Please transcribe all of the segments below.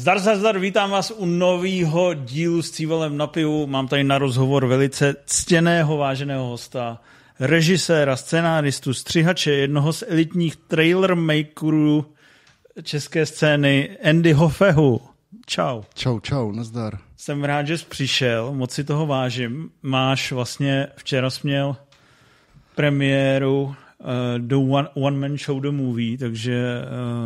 Zdar za zdar, vítám vás u nového dílu s Cívelem na pivu. Mám tady na rozhovor velice ctěného, váženého hosta, režiséra, scenáristu, střihače, jednoho z elitních trailer makerů české scény, Andy Hoffehu. Čau. Čau, čau, nazdar. Jsem rád, že jsi přišel, moc si toho vážím. Máš vlastně, včera jsi měl premiéru uh, The One, One Man Show The Movie, takže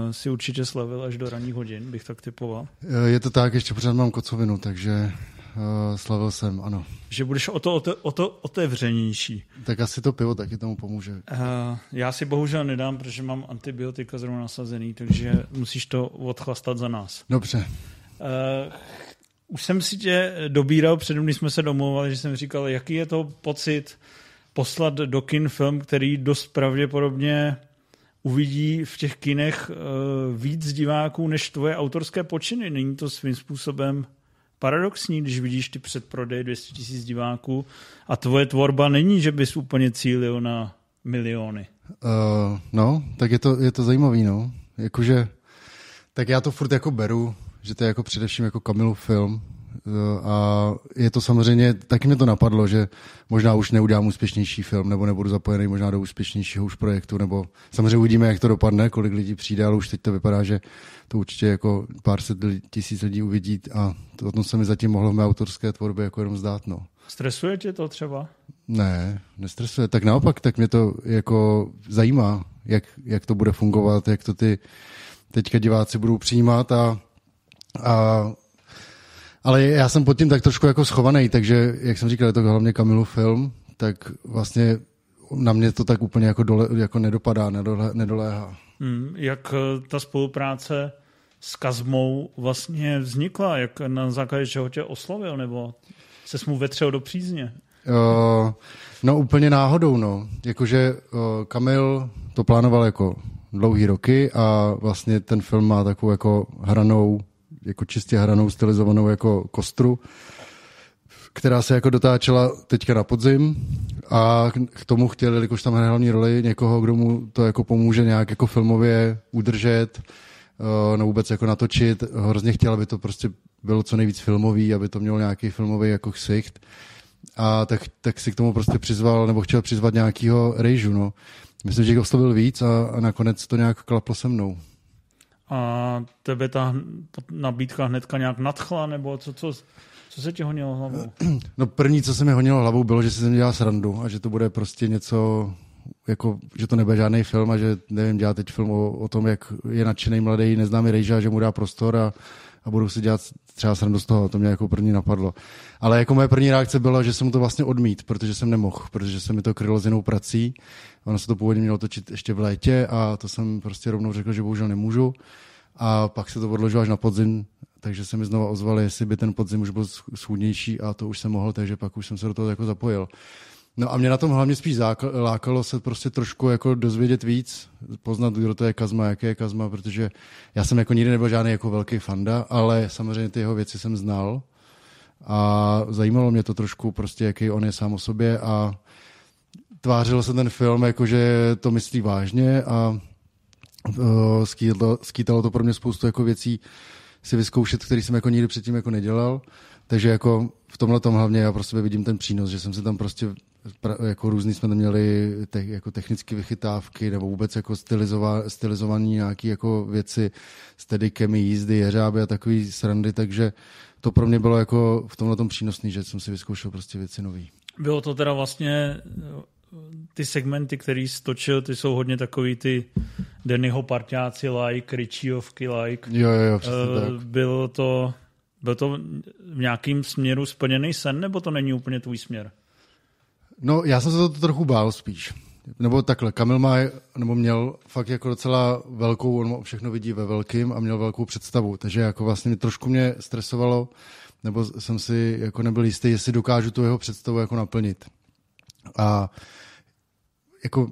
uh, si určitě slavil až do ranních hodin, bych tak typoval. Eh, je to tak, ještě pořád mám kocovinu, takže uh, slavil jsem, ano. Že budeš o to, o to, o to otevřenější. Tak asi to pivo taky tomu pomůže. Uh, já si bohužel nedám, protože mám antibiotika zrovna nasazený, takže musíš to odchlastat za nás. Dobře. Uh, už jsem si tě dobíral předem, když jsme se domluvali, že jsem říkal, jaký je to pocit poslat do kin film, který dost pravděpodobně uvidí v těch kinech uh, víc diváků než tvoje autorské počiny. Není to svým způsobem paradoxní, když vidíš ty předprodej 200 tisíc diváků a tvoje tvorba není, že bys úplně cílil na miliony. Uh, no, tak je to, je to zajímavý, no. Jakože, tak já to furt jako beru, že to je jako především jako Kamilu film, a je to samozřejmě, taky mě to napadlo, že možná už neudělám úspěšnější film, nebo nebudu zapojený možná do úspěšnějšího už projektu, nebo samozřejmě uvidíme, jak to dopadne, kolik lidí přijde, ale už teď to vypadá, že to určitě jako pár set tisíc lidí uvidí a to, o tom se mi zatím mohlo v mé autorské tvorbě jako jenom zdát. No. Stresuje tě to třeba? Ne, nestresuje. Tak naopak, tak mě to jako zajímá, jak, jak to bude fungovat, jak to ty teďka diváci budou přijímat a, a ale já jsem pod tím tak trošku jako schovaný, takže jak jsem říkal, je to hlavně Kamilu film, tak vlastně na mě to tak úplně jako, dole, jako nedopadá, nedole, nedoléhá. Hmm, jak eh, ta spolupráce s Kazmou vlastně vznikla? Jak na základě čeho tě oslovil? Nebo se mu vetřel do přízně? Uh, no úplně náhodou, no. Jakože uh, Kamil to plánoval jako dlouhý roky a vlastně ten film má takovou jako hranou jako čistě hranou, stylizovanou jako kostru, která se jako dotáčela teďka na podzim a k tomu chtěli, jakož tam hraje hlavní roli, někoho, kdo mu to jako pomůže nějak jako filmově udržet, eh, no vůbec jako natočit. Hrozně chtěl, aby to prostě bylo co nejvíc filmový, aby to mělo nějaký filmový jako ksicht. A tak, tak si k tomu prostě přizval, nebo chtěl přizvat nějakýho rejžu, no. Myslím, že jich oslovil víc a, a nakonec to nějak klaplo se mnou a tebe ta nabídka hnedka nějak nadchla, nebo co, co, co se ti honilo hlavou? No první, co se mi honilo hlavou, bylo, že jsem dělal srandu a že to bude prostě něco, jako, že to nebude žádný film a že nevím, dělat teď film o, o tom, jak je nadšený mladý neznámý rejža, že mu dá prostor a, a budu si dělat třeba srandu z toho, to mě jako první napadlo. Ale jako moje první reakce byla, že jsem to vlastně odmít, protože jsem nemohl, protože se mi to krylo s jinou prací. Ono se to původně mělo točit ještě v létě a to jsem prostě rovnou řekl, že bohužel nemůžu. A pak se to odložilo až na podzim, takže se mi znova ozvali, jestli by ten podzim už byl schůdnější a to už jsem mohl, takže pak už jsem se do toho jako zapojil. No a mě na tom hlavně spíš lákalo se prostě trošku jako dozvědět víc, poznat, kdo to je Kazma, jaké je Kazma, protože já jsem jako nikdy nebyl žádný jako velký fanda, ale samozřejmě ty jeho věci jsem znal a zajímalo mě to trošku prostě, jaký on je sám o sobě a tvářil se ten film jako, že to myslí vážně a uh, skýtalo, skýtalo to pro mě spoustu jako věcí si vyzkoušet, který jsem jako nikdy předtím jako nedělal. Takže jako v tomhle tom hlavně já prostě vidím ten přínos, že jsem se tam prostě jako různý jsme tam měli te, jako technické vychytávky nebo vůbec jako stylizova, stylizované nějaké jako věci s tedikem, jízdy, jeřáby a takový srandy, takže to pro mě bylo jako v tomhle tom přínosný, že jsem si vyzkoušel prostě věci nový. Bylo to teda vlastně ty segmenty, který stočil, ty jsou hodně takový ty Dennyho parťáci like, Richiovky like. Jo, jo, jo přesně uh, tak. Bylo to, byl to v nějakým směru splněný sen, nebo to není úplně tvůj směr? No, já jsem se to trochu bál spíš. Nebo takhle, Kamil má, nebo měl fakt jako docela velkou, on všechno vidí ve velkým a měl velkou představu, takže jako vlastně trošku mě stresovalo, nebo jsem si jako nebyl jistý, jestli dokážu tu jeho představu jako naplnit. A jako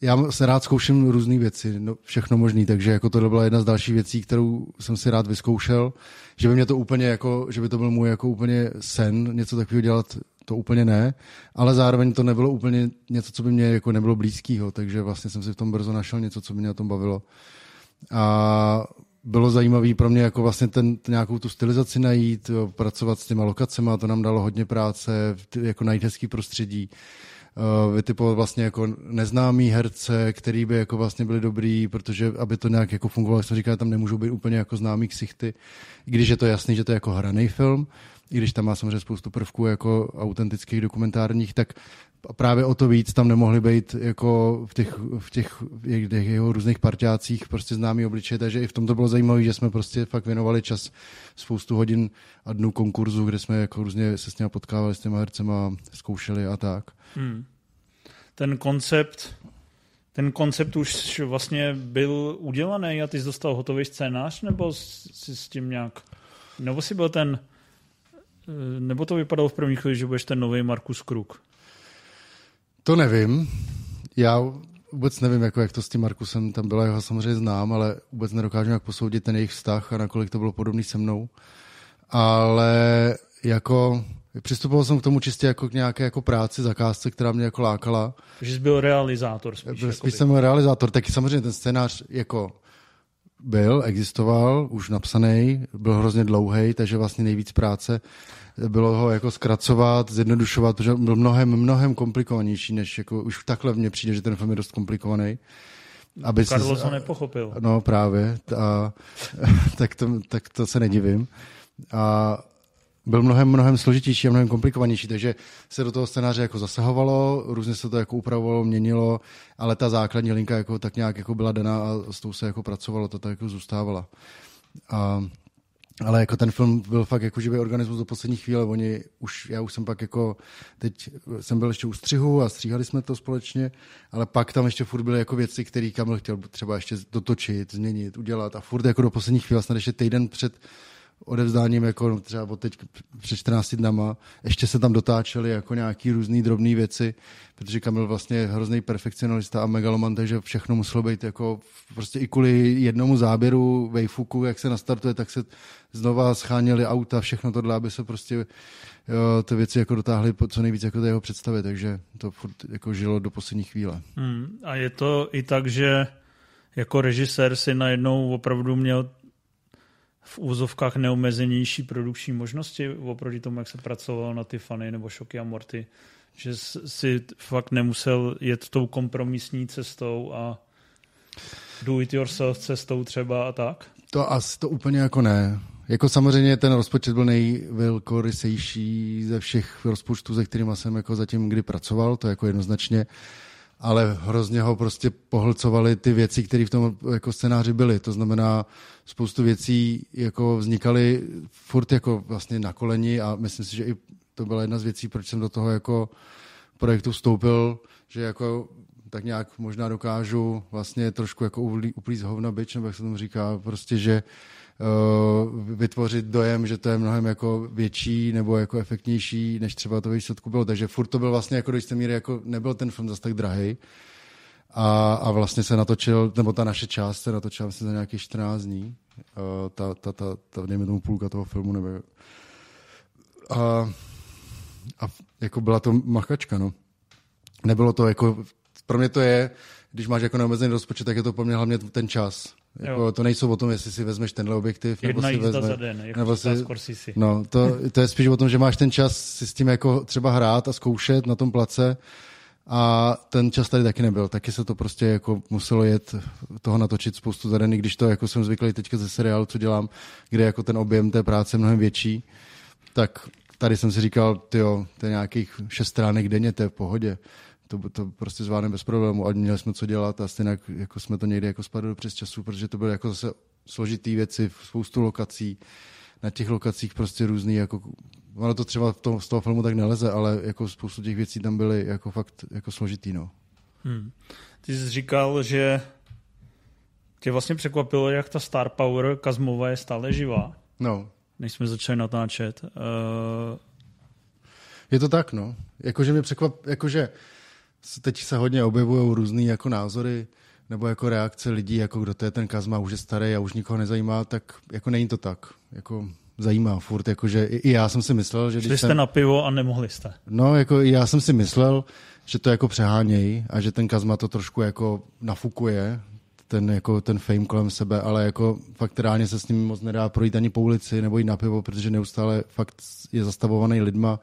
já se rád zkouším různé věci, no, všechno možné, takže jako to byla jedna z dalších věcí, kterou jsem si rád vyzkoušel, že by mě to úplně jako, že by to byl můj jako úplně sen, něco takového dělat, to úplně ne, ale zároveň to nebylo úplně něco, co by mě jako nebylo blízkého, takže vlastně jsem si v tom brzo našel něco, co by mě na tom bavilo. A bylo zajímavé pro mě jako vlastně ten, ten, nějakou tu stylizaci najít, jo, pracovat s těma lokacemi, to nám dalo hodně práce, jako najít hezký prostředí uh, vytipovat vlastně jako neznámý herce, který by jako vlastně byli dobrý, protože aby to nějak jako fungovalo, jak jsem říkal, tam nemůžou být úplně jako známý ksichty, když je to jasný, že to je jako hraný film, i když tam má samozřejmě spoustu prvků jako autentických dokumentárních, tak právě o to víc tam nemohli být jako v těch, v těch, v těch jeho různých partiácích prostě známý obličeje, takže i v tom to bylo zajímavé, že jsme prostě fakt věnovali čas spoustu hodin a dnů konkurzu, kde jsme jako různě se s těma potkávali, s těma hercema, zkoušeli a tak. Hmm. Ten koncept ten koncept už vlastně byl udělaný a ty jsi dostal hotový scénář, nebo jsi s tím nějak, nebo jsi byl ten, nebo to vypadalo v první chvíli, že budeš ten nový Markus Kruk? To nevím. Já vůbec nevím, jako jak to s tím Markusem tam bylo, já ho samozřejmě znám, ale vůbec nedokážu jak posoudit ten jejich vztah a nakolik to bylo podobný se mnou. Ale jako přistupoval jsem k tomu čistě jako k nějaké jako práci, zakázce, která mě jako lákala. Takže jsi byl realizátor spíš. Spíš jsem byl realizátor, taky samozřejmě ten scénář jako byl, existoval, už napsaný, byl hrozně dlouhý, takže vlastně nejvíc práce bylo ho jako zkracovat, zjednodušovat, protože byl mnohem, mnohem komplikovanější, než jako už takhle mně přijde, že ten film je dost komplikovaný. Aby Carlos ho nepochopil. No právě, a, tak, to, tak to se nedivím. A byl mnohem, mnohem složitější a mnohem komplikovanější, takže se do toho scénáře jako zasahovalo, různě se to jako upravovalo, měnilo, ale ta základní linka jako tak nějak jako byla daná a s tou se jako pracovalo, to tak jako zůstávala. A, ale jako ten film byl fakt jako živý organismus do poslední chvíle. Oni už, já už jsem pak jako, teď jsem byl ještě u střihu a stříhali jsme to společně, ale pak tam ještě furt byly jako věci, které Kamil chtěl třeba ještě dotočit, změnit, udělat a furt jako do poslední chvíle, snad ještě týden před odevzdáním jako třeba od teď před 14 dnama, ještě se tam dotáčely jako nějaký různý drobné věci, protože Kamil vlastně je hrozný perfekcionalista a megaloman, takže všechno muselo být jako prostě i kvůli jednomu záběru vejfuku, jak se nastartuje, tak se znova scháněly auta, všechno tohle, aby se prostě jo, ty věci jako dotáhly co nejvíc jako jeho představy, takže to furt jako žilo do poslední chvíle. Hmm, a je to i tak, že jako režisér si najednou opravdu měl v úzovkách neomezenější produkční možnosti oproti tomu, jak se pracovalo na ty fany nebo Šoky a Morty, že si fakt nemusel jet tou kompromisní cestou a do it yourself cestou třeba a tak? To asi to úplně jako ne. Jako samozřejmě ten rozpočet byl nejvelkorysejší ze všech rozpočtů, se kterými jsem jako zatím kdy pracoval, to jako jednoznačně ale hrozně ho prostě pohlcovaly ty věci, které v tom jako scénáři byly. To znamená, spoustu věcí jako vznikaly furt jako vlastně na koleni a myslím si, že i to byla jedna z věcí, proč jsem do toho jako projektu vstoupil, že jako tak nějak možná dokážu vlastně trošku jako uplíct hovna byč, nebo jak se tomu říká, prostě, že uh, vytvořit dojem, že to je mnohem jako větší nebo jako efektnější, než třeba to výsledku bylo. Takže furt to byl vlastně jako do jisté míry, jako nebyl ten film zase tak drahý. A, a vlastně se natočil, nebo ta naše část se natočila vlastně za nějakých 14 dní. Uh, ta, ta, ta, ta, dejme tomu půlka toho filmu, nebo... A, a jako byla to machačka, no. Nebylo to jako, pro mě to je, když máš jako neomezený rozpočet, tak je to pro mě hlavně ten čas. Jako, to nejsou o tom, jestli si vezmeš tenhle objektiv, nebo si vezme, za den, jako nebo si, no, to, to, je spíš o tom, že máš ten čas si s tím jako třeba hrát a zkoušet na tom place. A ten čas tady taky nebyl. Taky se to prostě jako muselo jet toho natočit spoustu za den, když to jako jsem zvyklý teďka ze seriálu, co dělám, kde jako ten objem té práce je mnohem větší, tak tady jsem si říkal, tyjo, to je nějakých šest stránek denně, to je v pohodě to, to prostě zvládneme bez problému a měli jsme co dělat a stejně jako jsme to někdy jako spadli přes času, protože to byly jako zase složitý věci, spoustu lokací, na těch lokacích prostě různý, jako, ono to třeba v tom, z toho filmu tak neleze, ale jako spoustu těch věcí tam byly jako fakt jako složitý, no. Hmm. Ty jsi říkal, že tě vlastně překvapilo, jak ta Star Power Kazmova je stále živá. No. Než jsme začali natáčet. Uh... Je to tak, no. Jakože mě překvap, jakože teď se hodně objevují různé jako názory nebo jako reakce lidí, jako kdo to je ten Kazma, už je starý a už nikoho nezajímá, tak jako není to tak. Jako zajímá furt, jakože i já jsem si myslel, že... Šli jste jsem, na pivo a nemohli jste. No, jako já jsem si myslel, že to jako přehánějí a že ten Kazma to trošku jako nafukuje, ten, jako ten fame kolem sebe, ale jako fakt reálně se s ním moc nedá projít ani po ulici nebo jít na pivo, protože neustále fakt je zastavovaný lidma,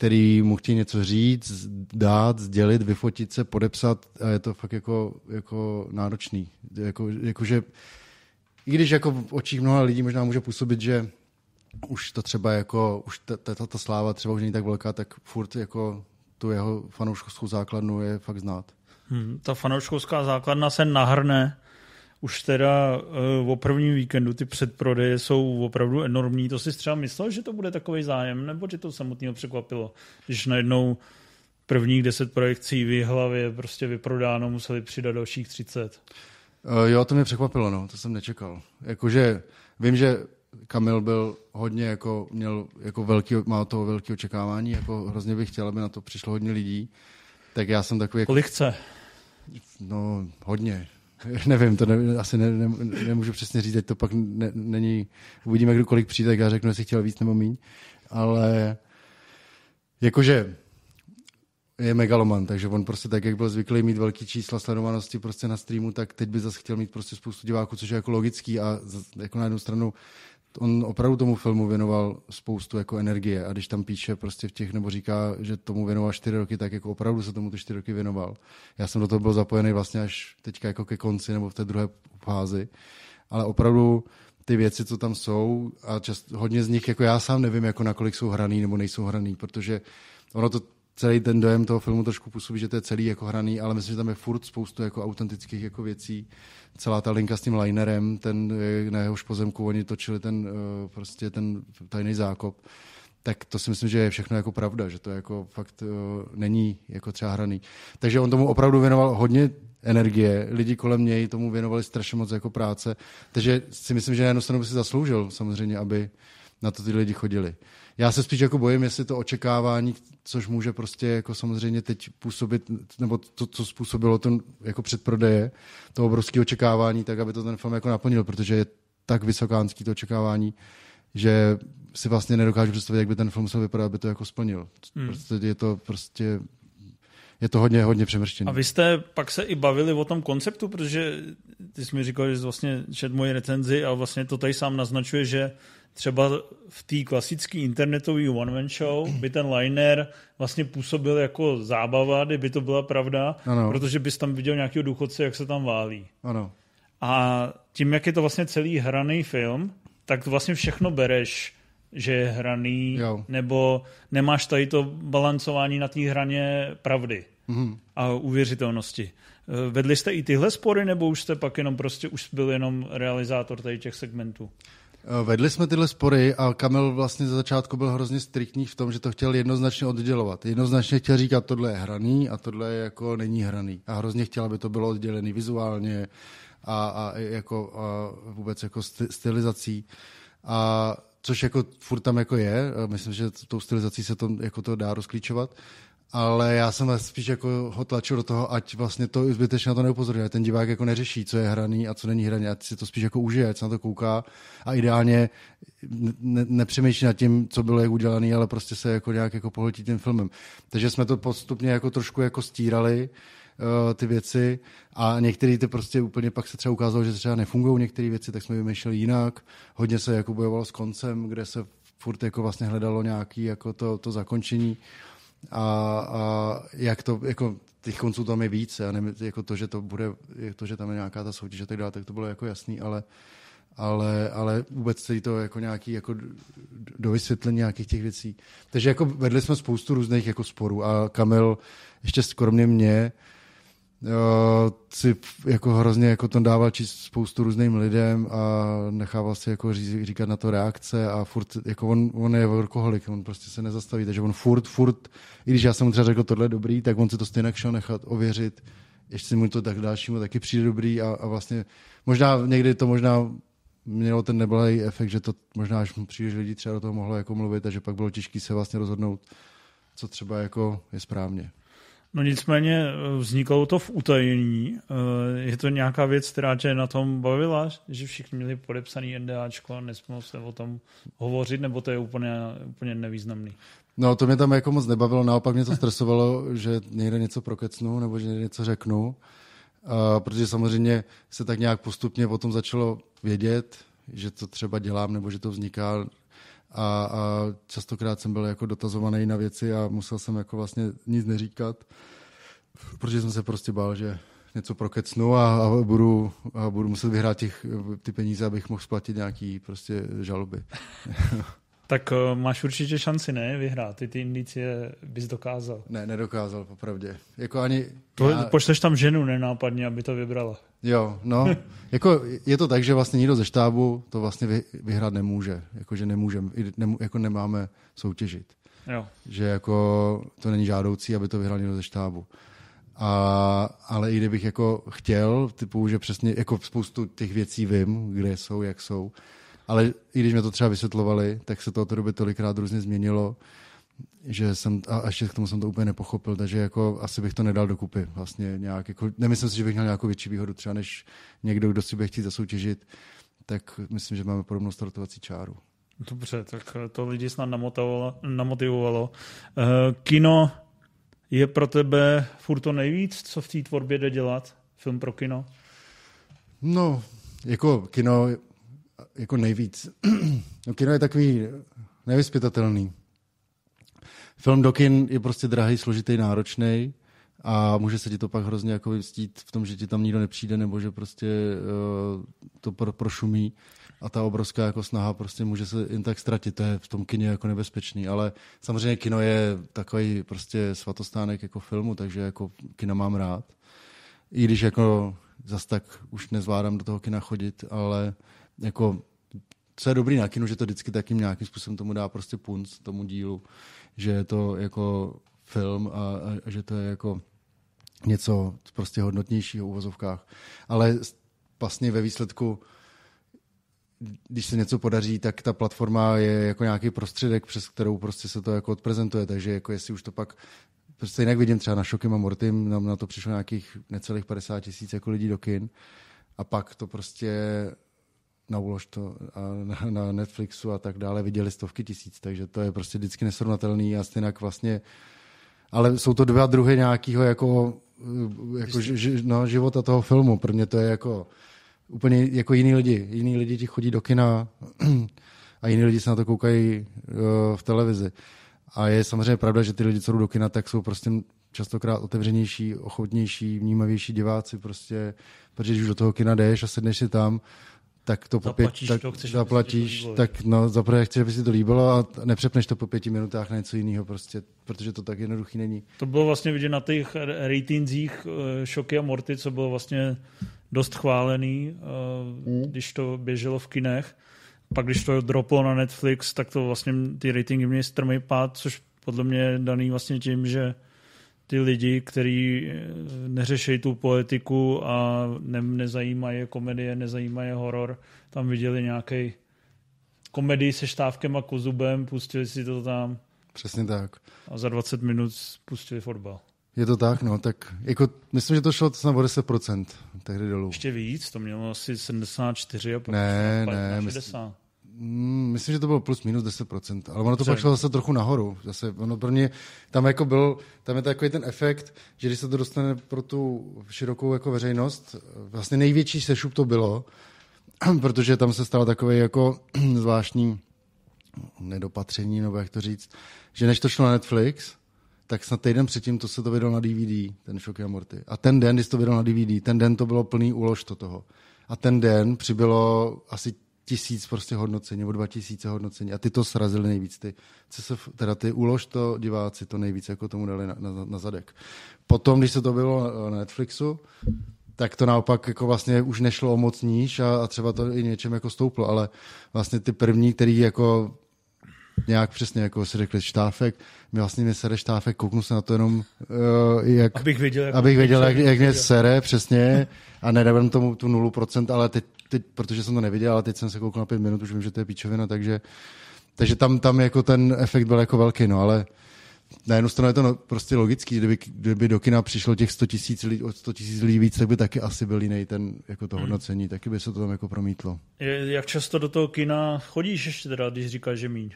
který mu chtějí něco říct, dát, sdělit, vyfotit se, podepsat a je to fakt jako, jako náročný. Jako, jako že, I když jako v očích mnoha lidí možná může působit, že už to třeba jako, už ta, ta, ta sláva třeba už není tak velká, tak furt jako tu jeho fanouškovskou základnu je fakt znát. Hmm, ta fanouškovská základna se nahrne už teda uh, o prvním víkendu ty předprodeje jsou opravdu enormní. To si třeba myslel, že to bude takový zájem, nebo že to samotného překvapilo, když najednou prvních deset projekcí v hlavě prostě vyprodáno, museli přidat dalších 30. Uh, jo, to mě překvapilo, no, to jsem nečekal. Jakože vím, že Kamil byl hodně jako, měl jako velký, má toho velké očekávání, jako hrozně bych chtěl, aby na to přišlo hodně lidí. Tak já jsem takový... Jako, Kolik chce? No, hodně. Nevím, to ne, asi ne, ne, nemůžu přesně říct, to pak ne, není, uvidíme, kdo kolik přijde, tak já řeknu, jestli chtěl víc nebo míň, ale jakože je megaloman, takže on prostě tak, jak byl zvyklý mít velký čísla sledovanosti prostě na streamu, tak teď by zase chtěl mít prostě spoustu diváků, což je jako logický a jako na jednu stranu on opravdu tomu filmu věnoval spoustu jako energie a když tam píše prostě v těch, nebo říká, že tomu věnoval čtyři roky, tak jako opravdu se tomu ty čtyři roky věnoval. Já jsem do toho byl zapojený vlastně až teďka jako ke konci nebo v té druhé fázi, ale opravdu ty věci, co tam jsou a čast, hodně z nich, jako já sám nevím, jako nakolik jsou hraný nebo nejsou hraný, protože ono to celý ten dojem toho filmu trošku působí, že to je celý jako hraný, ale myslím, že tam je furt spoustu jako autentických jako věcí. Celá ta linka s tím linerem, ten, na jehož pozemku oni točili ten, eh, prostě ten tajný zákop, tak to si myslím, že je všechno jako pravda, že to jako fakt uh, není jako třeba hraný. Takže on tomu opravdu věnoval hodně energie, lidi kolem něj tomu věnovali strašně moc jako práce, takže si myslím, že na jednu stranu by si zasloužil samozřejmě, aby na to ty lidi chodili. Já se spíš jako bojím, jestli to očekávání, což může prostě jako samozřejmě teď působit, nebo to, co způsobilo to jako předprodeje, to obrovské očekávání, tak aby to ten film jako naplnil, protože je tak vysokánský to očekávání, že si vlastně nedokážu představit, jak by ten film musel vypadat, aby to jako splnil. Hmm. Prostě je to prostě je to hodně, hodně přemrštěné. A vy jste pak se i bavili o tom konceptu, protože ty jsi mi říkal, že jsi vlastně čet moje recenzi a vlastně to tady sám naznačuje, že třeba v té klasické internetové one-man show by ten liner vlastně působil jako zábava, kdyby to byla pravda, ano. protože bys tam viděl nějakého důchodce, jak se tam válí. Ano. A tím, jak je to vlastně celý hraný film, tak vlastně všechno bereš, že je hraný, jo. nebo nemáš tady to balancování na té hraně pravdy mm-hmm. a uvěřitelnosti. Vedli jste i tyhle spory, nebo už jste pak jenom prostě už byl jenom realizátor tady těch segmentů? Eh, vedli jsme tyhle spory a Kamil vlastně za začátku byl hrozně striktní v tom, že to chtěl jednoznačně oddělovat. Jednoznačně chtěl říkat, tohle je hraný a tohle je jako není hraný. A hrozně chtěl, aby to bylo oddělené vizuálně a, a, jako, a vůbec jako stylizací. A což jako furt tam jako je, myslím, že tou stylizací se to, jako to dá rozklíčovat ale já jsem spíš jako ho tlačil do toho, ať vlastně to zbytečně na to neupozorňuje. Ten divák jako neřeší, co je hraný a co není hraný, ať si to spíš jako užije, ať se na to kouká a ideálně ne, nepřemýšlí nad tím, co bylo jak udělané, ale prostě se jako nějak jako pohltí tím filmem. Takže jsme to postupně jako trošku jako stírali, uh, ty věci a některé ty prostě úplně pak se třeba ukázalo, že třeba nefungují některé věci, tak jsme vymýšleli jinak. Hodně se jako bojovalo s koncem, kde se furt jako vlastně hledalo nějaký jako to, to zakončení a, a jak to, jako těch konců tam je víc, a nevím, jako to, že to bude, to, že tam je nějaká ta soutěž a tak dále, tak to bylo jako jasný, ale, ale, ale vůbec celý to jako nějaký jako do vysvětlení nějakých těch věcí. Takže jako vedli jsme spoustu různých jako sporů a Kamil ještě skromně mě si jako hrozně jako to dával číst spoustu různým lidem a nechával si jako říkat na to reakce a furt, jako on, on je workoholik, on prostě se nezastaví, takže on furt, furt, i když já jsem mu třeba řekl, tohle dobrý, tak on si to stejně šel nechat ověřit, ještě mu to tak dalšímu taky přijde dobrý a, a vlastně možná někdy to možná mělo ten neblahý efekt, že to možná až příliš lidí třeba do toho mohlo jako mluvit že pak bylo těžké se vlastně rozhodnout, co třeba jako je správně. No nicméně eh, vzniklo to v utajení. Eh, je to nějaká věc, která tě na tom bavila, že všichni měli podepsaný NDAčko a nesměl se o tom hovořit, nebo to je úplně, úplně nevýznamný? No to mě tam jako moc nebavilo, naopak mě to stresovalo, že někde něco prokecnu nebo že něco řeknu. A protože samozřejmě se tak nějak postupně o tom začalo vědět, že to třeba dělám nebo že to vzniká a, a častokrát jsem byl jako dotazovaný na věci a musel jsem jako vlastně nic neříkat, protože jsem se prostě bál, že něco prokecnu a, a, budu, a budu muset vyhrát těch, ty peníze, abych mohl splatit nějaký prostě žaloby. Tak uh, máš určitě šanci, ne, vyhrát. Ty ty indicie bys dokázal. Ne, nedokázal, popravdě. Jako ani... To, já... Pošleš tam ženu nenápadně, aby to vybrala. Jo, no. jako je to tak, že vlastně nikdo ze štábu to vlastně vy, vyhrát nemůže. Jako, že nemůžeme, ne, jako nemáme soutěžit. Jo. Že jako to není žádoucí, aby to vyhrál někdo ze štábu. A, ale i kdybych jako chtěl, typu, že přesně jako spoustu těch věcí vím, kde jsou, jak jsou, ale i když mě to třeba vysvětlovali, tak se to od té doby tolikrát různě změnilo, že jsem, a ještě k tomu jsem to úplně nepochopil, takže jako asi bych to nedal dokupy. Vlastně nějak, jako, nemyslím si, že bych měl nějakou větší výhodu třeba než někdo, kdo si bude chtít zasoutěžit, tak myslím, že máme podobnou startovací čáru. Dobře, tak to lidi snad namotivovalo. namotivovalo. Uh, kino je pro tebe furt to nejvíc, co v té tvorbě jde dělat? Film pro kino? No, jako kino jako nejvíc. no, kino je takový nevyspytatelný. Film do kin je prostě drahý, složitý, náročný a může se ti to pak hrozně jako vystít v tom, že ti tam nikdo nepřijde nebo že prostě uh, to pro, prošumí a ta obrovská jako snaha prostě může se jen tak ztratit. To je v tom kině jako nebezpečný, ale samozřejmě kino je takový prostě svatostánek jako filmu, takže jako kina mám rád. I když jako zas tak už nezvládám do toho kina chodit, ale jako co je dobrý na kinu, že to vždycky takým nějakým způsobem tomu dá prostě punc tomu dílu, že je to jako film a, a, a že to je jako něco prostě hodnotnějšího v uvozovkách. Ale vlastně ve výsledku když se něco podaří, tak ta platforma je jako nějaký prostředek, přes kterou prostě se to jako odprezentuje, takže jako jestli už to pak prostě jinak vidím třeba na Šokem a Mortim, nám na to přišlo nějakých necelých 50 tisíc jako lidí do kin a pak to prostě na ulož to a na, na Netflixu a tak dále viděli stovky tisíc, takže to je prostě vždycky nesrovnatelný a stejně vlastně, ale jsou to dva druhy nějakého jako, jako ž, no, života toho filmu. Pro mě to je jako úplně jako jiný lidi. Jiný lidi ti chodí do kina a jiní lidi se na to koukají uh, v televizi. A je samozřejmě pravda, že ty lidi, co jdou do kina, tak jsou prostě častokrát otevřenější, ochotnější, vnímavější diváci, prostě, protože když už do toho kina jdeš a sedneš si tam, tak to po pět, tak, to, chceš, zaplatíš, to tak no, zaprvé chceš, aby si to líbilo a nepřepneš to po pěti minutách na něco jiného, prostě, protože to tak jednoduchý není. To bylo vlastně vidět na těch ratingzích eh, Šoky a Morty, co bylo vlastně dost chválený, mm. když to běželo v kinech. Pak když to droplo na Netflix, tak to vlastně ty ratingy měly strmý pád, což podle mě je daný vlastně tím, že ty lidi, kteří eh, neřeší tu politiku a ne, nezajímají je komedie, nezajímají je horor, tam viděli nějaký komedii se štávkem a kozubem, pustili si to tam. Přesně tak. A za 20 minut pustili fotbal. Je to tak, no, tak jako, myslím, že to šlo snad o 10% tehdy dolů. Ještě víc, to mělo asi 74 a ne, ne, 60. Myslím, myslím, že to bylo plus minus 10%, ale ono to pak šlo zase trochu nahoru. Zase ono pro mě, tam jako byl, tam je takový ten efekt, že když se to dostane pro tu širokou jako veřejnost, vlastně největší sešup to bylo, protože tam se stalo takový jako zvláštní nedopatření, nebo jak to říct, že než to šlo na Netflix, tak snad týden předtím to se to vydalo na DVD, ten Shock a Morty. A ten den, když to vydalo na DVD, ten den to bylo plný úlož to toho. A ten den přibylo asi tisíc prostě hodnocení, nebo dva tisíce hodnocení a ty to srazili nejvíc. Ty, CSF, teda ty ulož to diváci to nejvíc jako tomu dali na, na, na zadek. Potom, když se to bylo na Netflixu, tak to naopak jako vlastně už nešlo o moc níž a, a třeba to i něčem jako stouplo, ale vlastně ty první, který jako nějak přesně, jako si řekli, štáfek, mi vlastně mě sere štáfek, kouknu se na to jenom, uh, jak, abych věděl, jak, abych věděl, jak, jak mě sere, přesně, a nedávám tomu tu nulu procent, ale teď, teď, protože jsem to neviděl, ale teď jsem se koukal na pět minut, už vím, že to je píčovina, takže, takže tam, tam jako ten efekt byl jako velký, no, ale na jednu stranu je to no, prostě logický, kdyby, kdyby do kina přišlo těch 100 tisíc lidí, od 100 tisíc lidí víc, tak by taky asi byl jiný ten, jako to hmm. hodnocení, taky by se to tam jako promítlo. Jak často do toho kina chodíš ještě teda, když říkáš, že míň?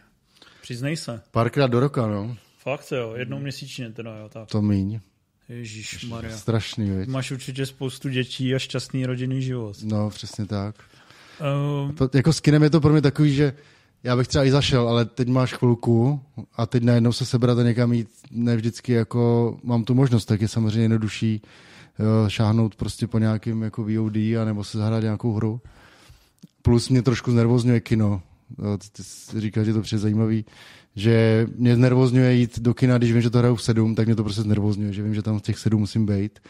Přiznej se. Párkrát do roka, no. Fakt jo, jednou měsíčně teda, jo. Tak. To míň. Ježíš Maria. Strašný, viď? Máš určitě spoustu dětí a šťastný rodinný život. No, přesně tak. Uh, To, jako s kinem je to pro mě takový, že já bych třeba i zašel, ale teď máš chvilku a teď najednou se sebrat a někam jít, ne vždycky jako mám tu možnost, tak je samozřejmě jednodušší jo, šáhnout prostě po nějakým jako VOD a nebo se zahrát nějakou hru. Plus mě trošku znervozňuje kino. Jo, ty, říkal, že to přijde zajímavý, že mě znervozňuje jít do kina, když vím, že to hraju v sedm, tak mě to prostě znervozňuje, že vím, že tam v těch sedm musím být.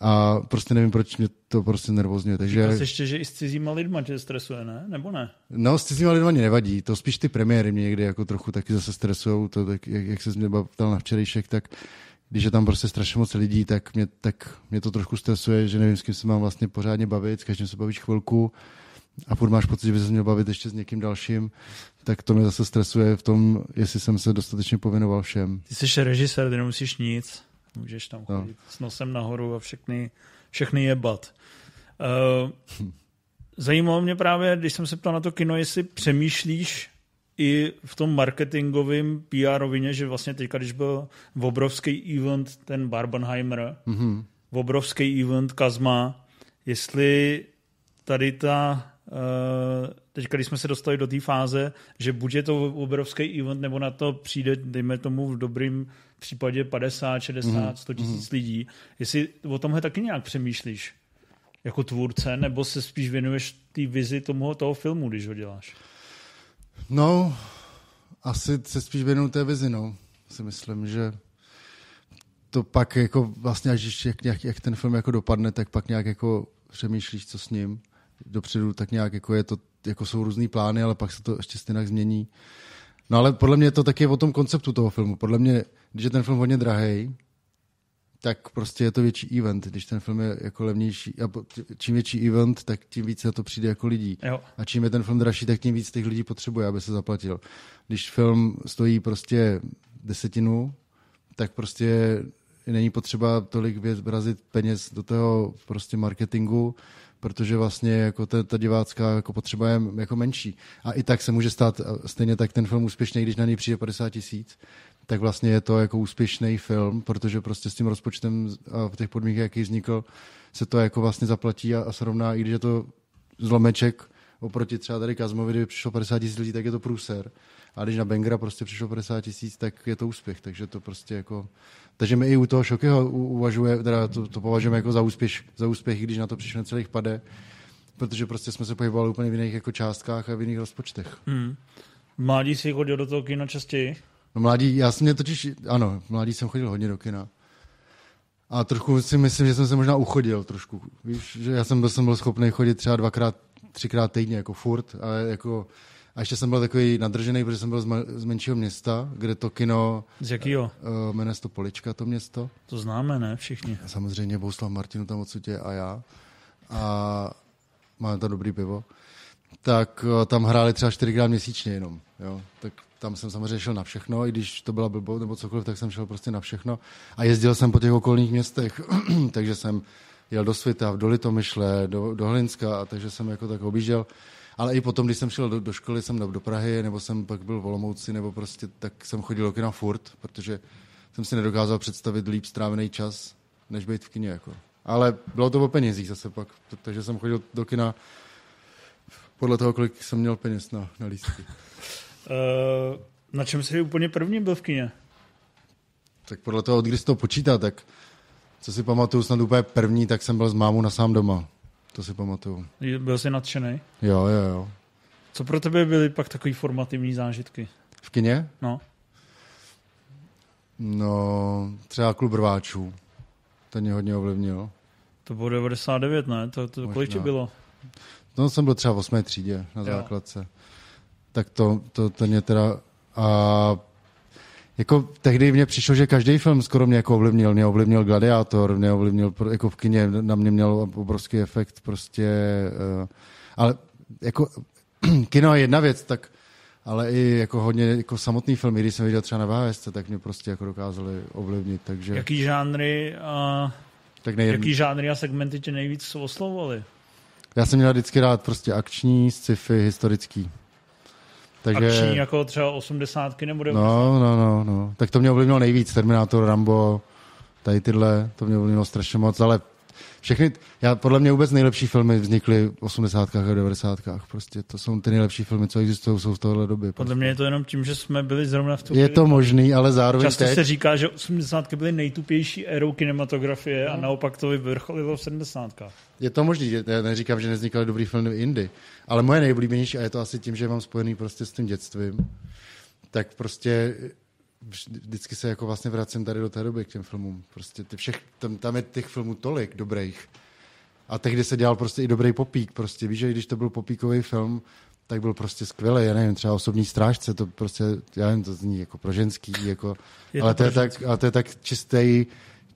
A prostě nevím, proč mě to prostě nervozňuje. Takže... Říkal jsi ještě, že i s cizíma lidma tě stresuje, ne? Nebo ne? No, s cizíma lidma mě nevadí, to spíš ty premiéry mě někdy jako trochu taky zase stresujou, to tak, jak, jak se mě ptal na včerejšek, tak když je tam prostě strašně moc lidí, tak mě, tak mě to trošku stresuje, že nevím, s kým se mám vlastně pořádně bavit, s každým se bavíš chvilku a furt máš pocit, že by se měl bavit ještě s někým dalším, tak to mě zase stresuje v tom, jestli jsem se dostatečně pověnoval všem. Ty jsi režisér, ty nemusíš nic. Můžeš tam No. chodit s nosem nahoru a všechny, všechny jebat. Uh, zajímalo mě právě, když jsem se ptal na to kino, jestli přemýšlíš i v tom marketingovém PR rovině, že vlastně teďka, když byl v obrovský event ten Barbenheimer, Mhm. v obrovský event Kazma, jestli tady ta, teďka když jsme se dostali do té fáze, že buď je to obrovský event, nebo na to přijde, dejme tomu v dobrým případě 50, 60, 100 tisíc lidí, jestli o tomhle taky nějak přemýšlíš? Jako tvůrce, nebo se spíš věnuješ té vizi tomu, toho filmu, když ho děláš? No, asi se spíš věnuju té vizi, no. Si myslím, že to pak jako vlastně, až jak, jak, jak ten film jako dopadne, tak pak nějak jako přemýšlíš, co s ním dopředu, tak nějak jako je to, jako jsou různý plány, ale pak se to ještě stejně změní. No ale podle mě to taky je o tom konceptu toho filmu. Podle mě, když je ten film hodně drahý, tak prostě je to větší event. Když ten film je jako levnější, a čím větší event, tak tím víc na to přijde jako lidí. Jo. A čím je ten film dražší, tak tím víc těch lidí potřebuje, aby se zaplatil. Když film stojí prostě desetinu, tak prostě není potřeba tolik věc peněz do toho prostě marketingu, protože vlastně jako ta, ta divácká jako potřeba je jako menší. A i tak se může stát stejně tak ten film úspěšný, když na něj přijde 50 tisíc, tak vlastně je to jako úspěšný film, protože prostě s tím rozpočtem a v těch podmínkách, jaký vznikl, se to jako vlastně zaplatí a, a srovná, i když je to zlomeček oproti třeba tady Kazmovi, kdyby přišlo 50 tisíc lidí, tak je to průser. A když na Bengra prostě přišlo 50 tisíc, tak je to úspěch. Takže to prostě jako... Takže my i u toho Šokyho uvažuje, teda to, to považujeme jako za úspěch, za úspěch, i když na to přišlo celých pade, protože prostě jsme se pohybovali úplně v jiných jako částkách a v jiných rozpočtech. Hmm. Mládí si chodil do toho kina častěji? No mládí, já jsem mě totiž, ano, mládí jsem chodil hodně do kina. A trošku si myslím, že jsem se možná uchodil trošku. Víš, že já jsem byl, jsem byl schopný chodit třeba dvakrát, třikrát týdně, jako furt, ale jako a ještě jsem byl takový nadržený, protože jsem byl z, ma- z menšího města, kde to kino, Z jakýho? uh, jmenuje se to Polička, to město. To známe, ne? Všichni. A samozřejmě Bouslav Martinu tam odsud je a já. A máme tam dobrý pivo. Tak eh, tam hráli třeba čtyřikrát měsíčně jenom. Jo? Tak tam jsem samozřejmě šel na všechno, i když to byla blbou nebo cokoliv, tak jsem šel prostě na všechno. A jezdil jsem po těch okolních městech, takže jsem jel do Svitav, do Litomyšle, do, do Hlinska, a takže jsem jako tak objížděl. Ale i potom, když jsem šel do, do školy, jsem do, do Prahy, nebo jsem pak byl v Olomouci, nebo prostě tak jsem chodil do kina furt, protože jsem si nedokázal představit líp strávený čas, než být v kině. Jako. Ale bylo to o penězích zase pak, takže jsem chodil do kina podle toho, kolik jsem měl peněz na, na lístky. Uh, na čem jsi úplně první byl v kině? Tak podle toho, od kdy to počítá, tak co si pamatuju snad úplně první, tak jsem byl s mámou na sám doma. To si pamatuju. Byl jsi nadšený? Jo, jo, jo. Co pro tebe byly pak takový formativní zážitky? V kině? No, No, třeba klub rváčů. Ten mě hodně ovlivnil. to bylo 99, ne? To, to kolik ti bylo? No, jsem byl třeba v osmé třídě na Jo. základce. Tak to, to, to mě teda... A jako tehdy mě přišlo, že každý film skoro mě jako ovlivnil. Mě ovlivnil Gladiátor, mě ovlivnil jako v kině, na mě měl obrovský efekt prostě. Uh, ale jako kino je jedna věc, tak ale i jako hodně jako samotný film, i když jsem viděl třeba na VHS, tak mě prostě jako dokázali ovlivnit, takže Jaký žánry a, tak nejjedn... jaký žánry a segmenty tě nejvíc oslovovaly? Já jsem měl vždycky rád prostě akční, sci-fi, historický. Takže... Akční jako třeba 80 nebo 90? No, no, no, no. Tak to mě ovlivnilo nejvíc. Terminátor, Rambo, tady tyhle, to mě mělo strašně moc, ale všechny, já, podle mě vůbec nejlepší filmy vznikly v 80. a 90. Prostě to jsou ty nejlepší filmy, co existují, jsou v tohle doby. Podle prostě. mě je to jenom tím, že jsme byli zrovna v tu Je to možný, ale zároveň Často teď, se říká, že 80. byly nejtupější érou kinematografie no. a naopak to vyvrcholilo v 70. je to možný, že já neříkám, že nevznikaly dobrý filmy Indy, ale moje nejblíbenější, a je to asi tím, že mám spojený prostě s tím dětstvím, tak prostě vždycky se jako vlastně vracím tady do té doby k těm filmům. Prostě ty všech, tam, tam je těch filmů tolik dobrých. A tehdy se dělal prostě i dobrý popík. Prostě víš, že když to byl popíkový film, tak byl prostě skvělý. Já nevím, třeba osobní strážce, to prostě, já nevím, to zní jako pro ženský, jako, Je to ale, to je pro tak, ale to je tak čistý,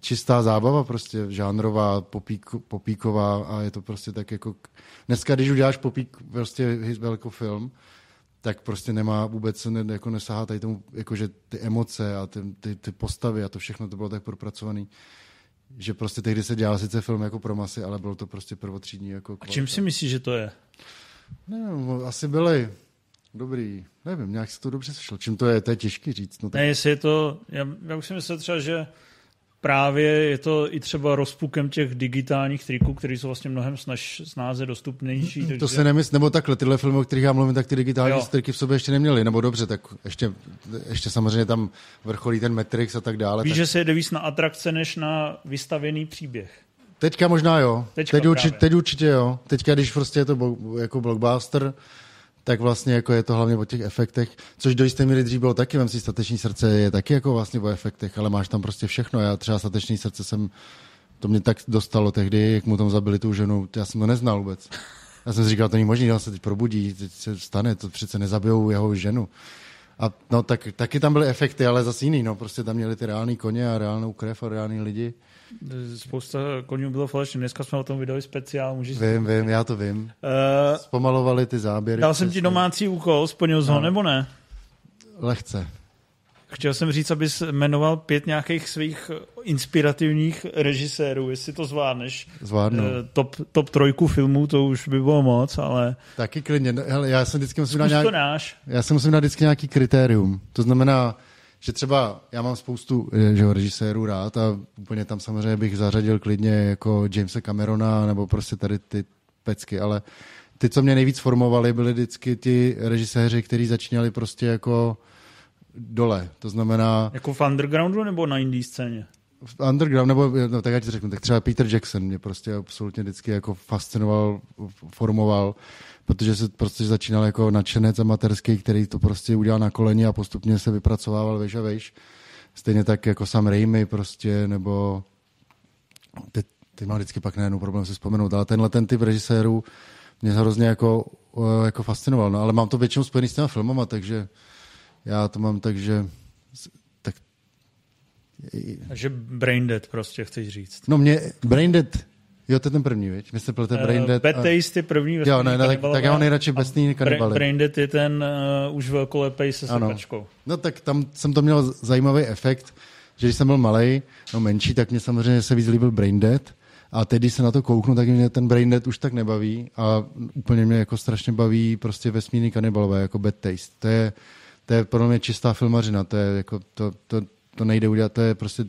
čistá zábava prostě, žánrová, popík, popíková a je to prostě tak jako... Dneska, když uděláš popík, prostě velký film, tak prostě nemá vůbec, ne, jako nesahá tady tomu, jakože ty emoce a ty, ty, ty postavy a to všechno, to bylo tak propracovaný, že prostě tehdy se dělal sice film jako pro masy, ale bylo to prostě prvotřídní jako A čím si myslíš, že to je? Nevím, asi byli dobrý, nevím, nějak se to dobře sešlo. Čím to je, to je těžký říct. No tak Ne, jestli je to, já, já už si myslel třeba, že právě je to i třeba rozpukem těch digitálních triků, které jsou vlastně mnohem snaž, snáze dostupnější. Takže... To se nemysl, nebo takhle, tyhle filmy, o kterých já mluvím, tak ty digitální Jo. striky v sobě ještě neměly, nebo dobře, tak ještě, ještě samozřejmě tam vrcholí ten Matrix a tak dále. Víš, tak... že se jde víc na atrakce, než na vystavěný příběh. Teďka možná jo, Teďka teď, určitě, teď určitě jo. Teďka, když prostě je to bo- jako blockbuster, tak vlastně jako je to hlavně o těch efektech, což do jisté míry dřív bylo taky, vem si stateční srdce je taky jako vlastně o efektech, ale máš tam prostě všechno. Já třeba stateční srdce jsem, to mě tak dostalo tehdy, jak mu tam zabili tu ženu, já jsem to neznal vůbec. Já jsem si říkal, to není možné, on se teď probudí, teď se stane, to přece nezabijou jeho ženu. A no tak, taky tam byly efekty, ale zase jiný, no, prostě tam měli ty reální koně a reálnou krev a reální lidi. Spousta konňů bylo falešně. Dneska jsme o tom vydali speciál, můžeš... Vím, vím, já to vím. Uh, Zpomalovali ty záběry. dal jsem ti domácí úkol, splnil jsi ho, No. nebo ne? Lehce. Chtěl jsem říct, abys jmenoval pět nějakých svých inspirativních režisérů, jestli to zvládneš. Zvládnu. Eh, Top, top trojku filmů, to už by bylo moc, ale Taky klidně. Hele, já jsem vždycky musím dát nějak, já jsem musím dát vždycky nějaký kritérium. To znamená, že třeba já mám spoustu eh, že režisérů rád a úplně tam samozřejmě bych zařadil klidně jako Jamesa Camerona nebo prostě tady ty pecky, ale ty, co mě nejvíc formovali, byli vždycky ti režiséři, kteří začínali prostě jako dole. To znamená Jako v undergroundu nebo na indie scéně? Underground, nebo no, tak já ti řeknu, tak třeba Peter Jackson mě prostě absolutně vždycky jako fascinoval, formoval, protože se prostě začínal jako nadšenec amatérský, který to prostě udělal na koleni a postupně se vypracovával vejš a vejš. Stejně tak jako Sam Raimi prostě, nebo teď, teď mám vždycky pak najednou problém si vzpomenout, ale tenhle ten typ režisérů mě hrozně jako, eh, jako fascinoval, no, ale mám to většinou spojený s těma filmama, takže já to mám tak, že Takže Braindead prostě chceš říct. No mě, Braindead, jo, to je ten první, viď? Vy jste ten Uh, Braindead. Bad a- Taste je první Jo, ne, ne, tak, Kanibalové tak já mám nejradši besný kanibaly. Braindead je ten uh, už velkolepej se sekačkou. No tak tam jsem to měl zajímavý efekt, že když jsem byl malý, no menší, tak mě samozřejmě se víc líbil Braindead. A teď, když se na to kouknu, tak mě ten Braindead už tak nebaví a úplně mě jako strašně baví prostě vesmírný kanibalové, jako Bad Taste. To je, to je pro mě čistá filmařina, to je jako, to, to, to nejde udělat, to je prostě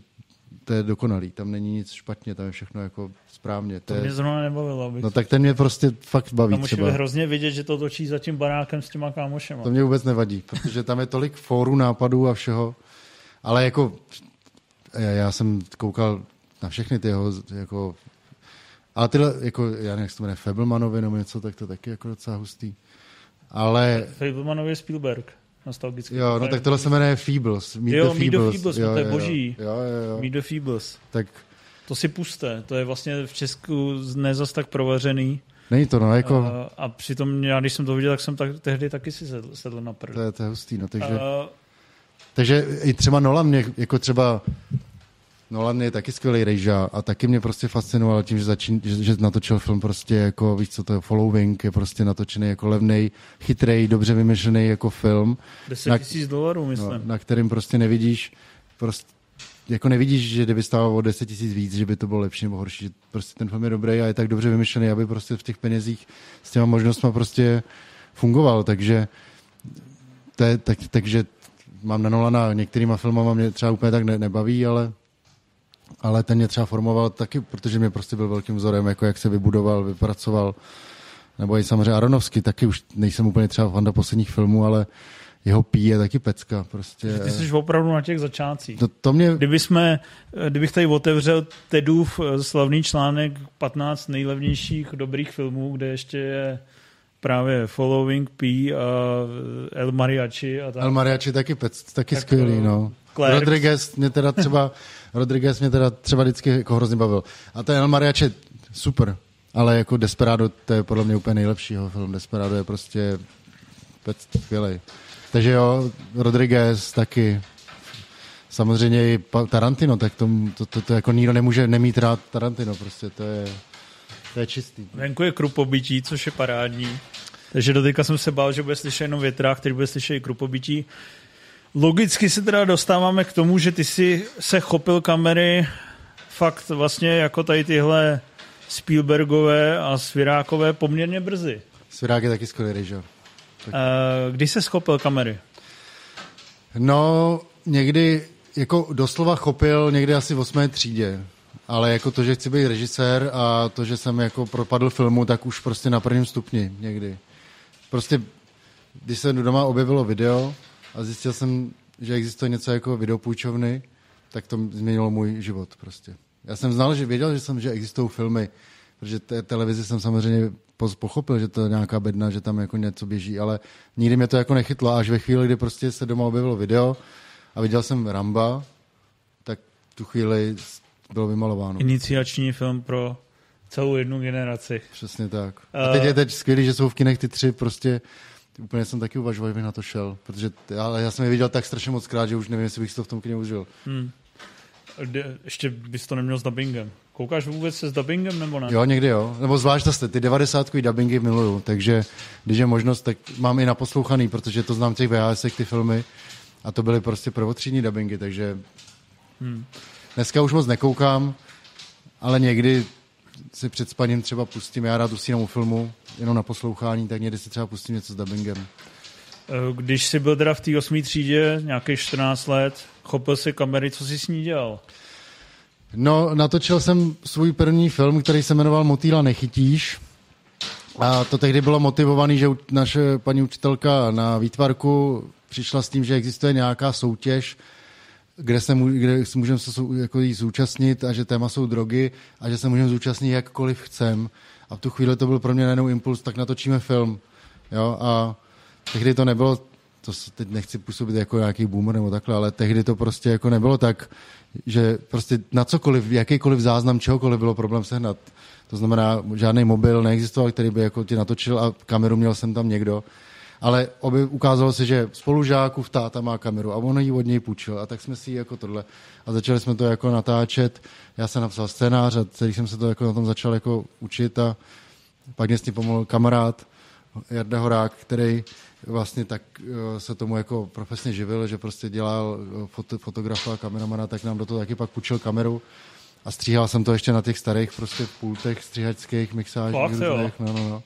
to je dokonalý, tam není nic špatně, tam je všechno jako správně. To To mě je, zrovna nebavilo. Abych no tak ten mě prostě fakt baví tam třeba. hrozně vidět, že to točí za tím barákem s těma kámošema. To mě vůbec nevadí, protože tam je tolik fórů, nápadů a všeho. Ale jako, já, já jsem koukal na všechny ty jeho, jako, ale tyhle, jako, já nevím, jak se to jmenuje, Fablemanovi nebo něco, tak to taky jako docela hustý. Ale, Fablemanovi je Spielberg. Nostalgický. jo, no tak tohle se jmenuje Feebles. Meet Jo, the Meet the Feebles. Feebles, jo, no to je jo, boží. Jo, jo, jo. Meet the Feebles. Tak To si puste. To je vlastně v Česku nezas tak provařený. není to, no, jako, A, a přitom já, když jsem to viděl, tak jsem tak, tehdy taky si sedl, sedl na prd. to je, to je hustý, no, takže... A, Takže i třeba Nolan mě, jako třeba Nolan je taky skvělý rejža a taky mě prostě fascinoval tím, že, začín, že, že natočil film prostě jako, víš co to je, Following, je prostě natočený jako levnej, chytrej, dobře vymyšlený jako film, 10 Na- tisíc dolarů, myslím. no, na kterým prostě nevidíš, prostě, jako nevidíš, že kdyby stál o 10 tisíc víc, že by to bylo lepší nebo horší, že prostě ten film je dobrý a je tak dobře vymyšlený, aby prostě v těch penězích s těma možnostmi prostě fungoval, takže to je, tak, takže mám na Nolana některýma filmama mě třeba úplně tak ne, nebaví, ale ale ten mě třeba formoval taky, protože mě prostě byl velkým vzorem, jako jak se vybudoval, vypracoval, nebo i samozřejmě Aronovský, taky už nejsem úplně třeba fanda posledních filmů, ale jeho pí je taky pecka. Prostě. Ty jsi opravdu na těch začátcích. To, to mě... Kdyby jsme, kdybych tady otevřel Tedův slavný článek 15 nejlevnějších dobrých filmů, kde ještě je právě Following P a El Mariachi. A tak. El Mariachi taky, pec, taky tak, skvělý, no. Clerks. Rodriguez mě teda třeba, Rodriguez mě teda třeba vždycky jako hrozně bavil. A ten El Mariachi super, ale jako Desperado, to je podle mě úplně nejlepší film. Desperado je prostě skvělý. Takže jo, Rodriguez taky. Samozřejmě i Tarantino, tak to, to, to, to jako nikdo nemůže nemít rád Tarantino, prostě to je, to je čistý. Venku je krupobytí, což je parádní. Takže do jsem se bál, že bude slyšet jenom větrák, který bude slyšet i krupobytí. Logicky se teda dostáváme k tomu, že ty si se chopil kamery fakt vlastně jako tady tyhle Spielbergové a Svirákové poměrně brzy. Svirák je taky skvělý, jo? Tak... Kdy se schopil kamery? No, někdy, jako doslova chopil někdy asi v osmé třídě. Ale jako to, že chci být režisér a to, že jsem jako propadl filmu, tak už prostě na prvním stupni někdy. Prostě, když se doma objevilo video a zjistil jsem, že existuje něco jako videopůjčovny, tak to změnilo můj život prostě. Já jsem znal, že věděl, že, jsem, že existují filmy, protože te, televizi jsem samozřejmě pochopil, že to je nějaká bedna, že tam jako něco běží, ale nikdy mě to jako nechytlo. Až ve chvíli, kdy prostě se doma objevilo video a viděl jsem Ramba, tak tu chvíli bylo vymalováno. Iniciační film pro celou jednu generaci. Přesně tak. A teď je teď skvělý, že jsou v kinech ty tři prostě Úplně jsem taky uvažoval, že bych na to šel, protože ale já jsem je viděl tak strašně moc krát, že už nevím, jestli bych si to v tom kině užil. Hmm. Ještě bys to neměl s dubbingem. Koukáš vůbec se s dubbingem nebo ne? Jo, někdy jo. Nebo zvlášť zase ty 90 dubbingy miluju, takže když je možnost, tak mám i naposlouchaný, protože to znám těch VHS, ty filmy a to byly prostě prvotřídní dubbingy, takže hmm. dneska už moc nekoukám, ale někdy si před spaním třeba pustím, já rád usínám u filmu, jenom na poslouchání, tak někdy si třeba pustím něco s dubbingem. Eh, když jsi byl teda v té osmé třídě, nějakých 14 let, chopil si kamery, co jsi s ní dělal? No, natočil jsem svůj první film, který se jmenoval Motýla nechytíš. A to tehdy bylo motivované, že naše paní učitelka na výtvarku přišla s tím, že existuje nějaká soutěž, kde se, kde se můžeme se jako jí zúčastnit a že téma jsou drogy a že se můžeme zúčastnit jakkoliv chcem. A v tu chvíli to byl pro mě najednou impuls, tak natočíme film. Jo? A tehdy to nebylo, to teď nechci působit jako nějaký boomer nebo takhle, ale tehdy to prostě jako nebylo tak, že prostě na cokoliv, jakýkoliv záznam čehokoliv bylo problém sehnat. To znamená, žádný mobil neexistoval, který by jako ti natočil a kameru měl jsem tam někdo. Ale oby, ukázalo se, že spolužákův táta má kameru a on ji od něj půjčil. A tak jsme si ji jako tohle. A začali jsme to jako natáčet. Já jsem napsal scénář a celý jsem se to jako na tom začal jako učit a pak mě s tím pomohl kamarád Jarda Horák, který vlastně tak eh, se tomu jako profesně živil, že prostě dělal eh, foto, fotografa a kameramana, tak nám do toho taky pak půjčil kameru a stříhal jsem to ještě na těch starých prostě pultech stříhačských mixážích. No, no, no.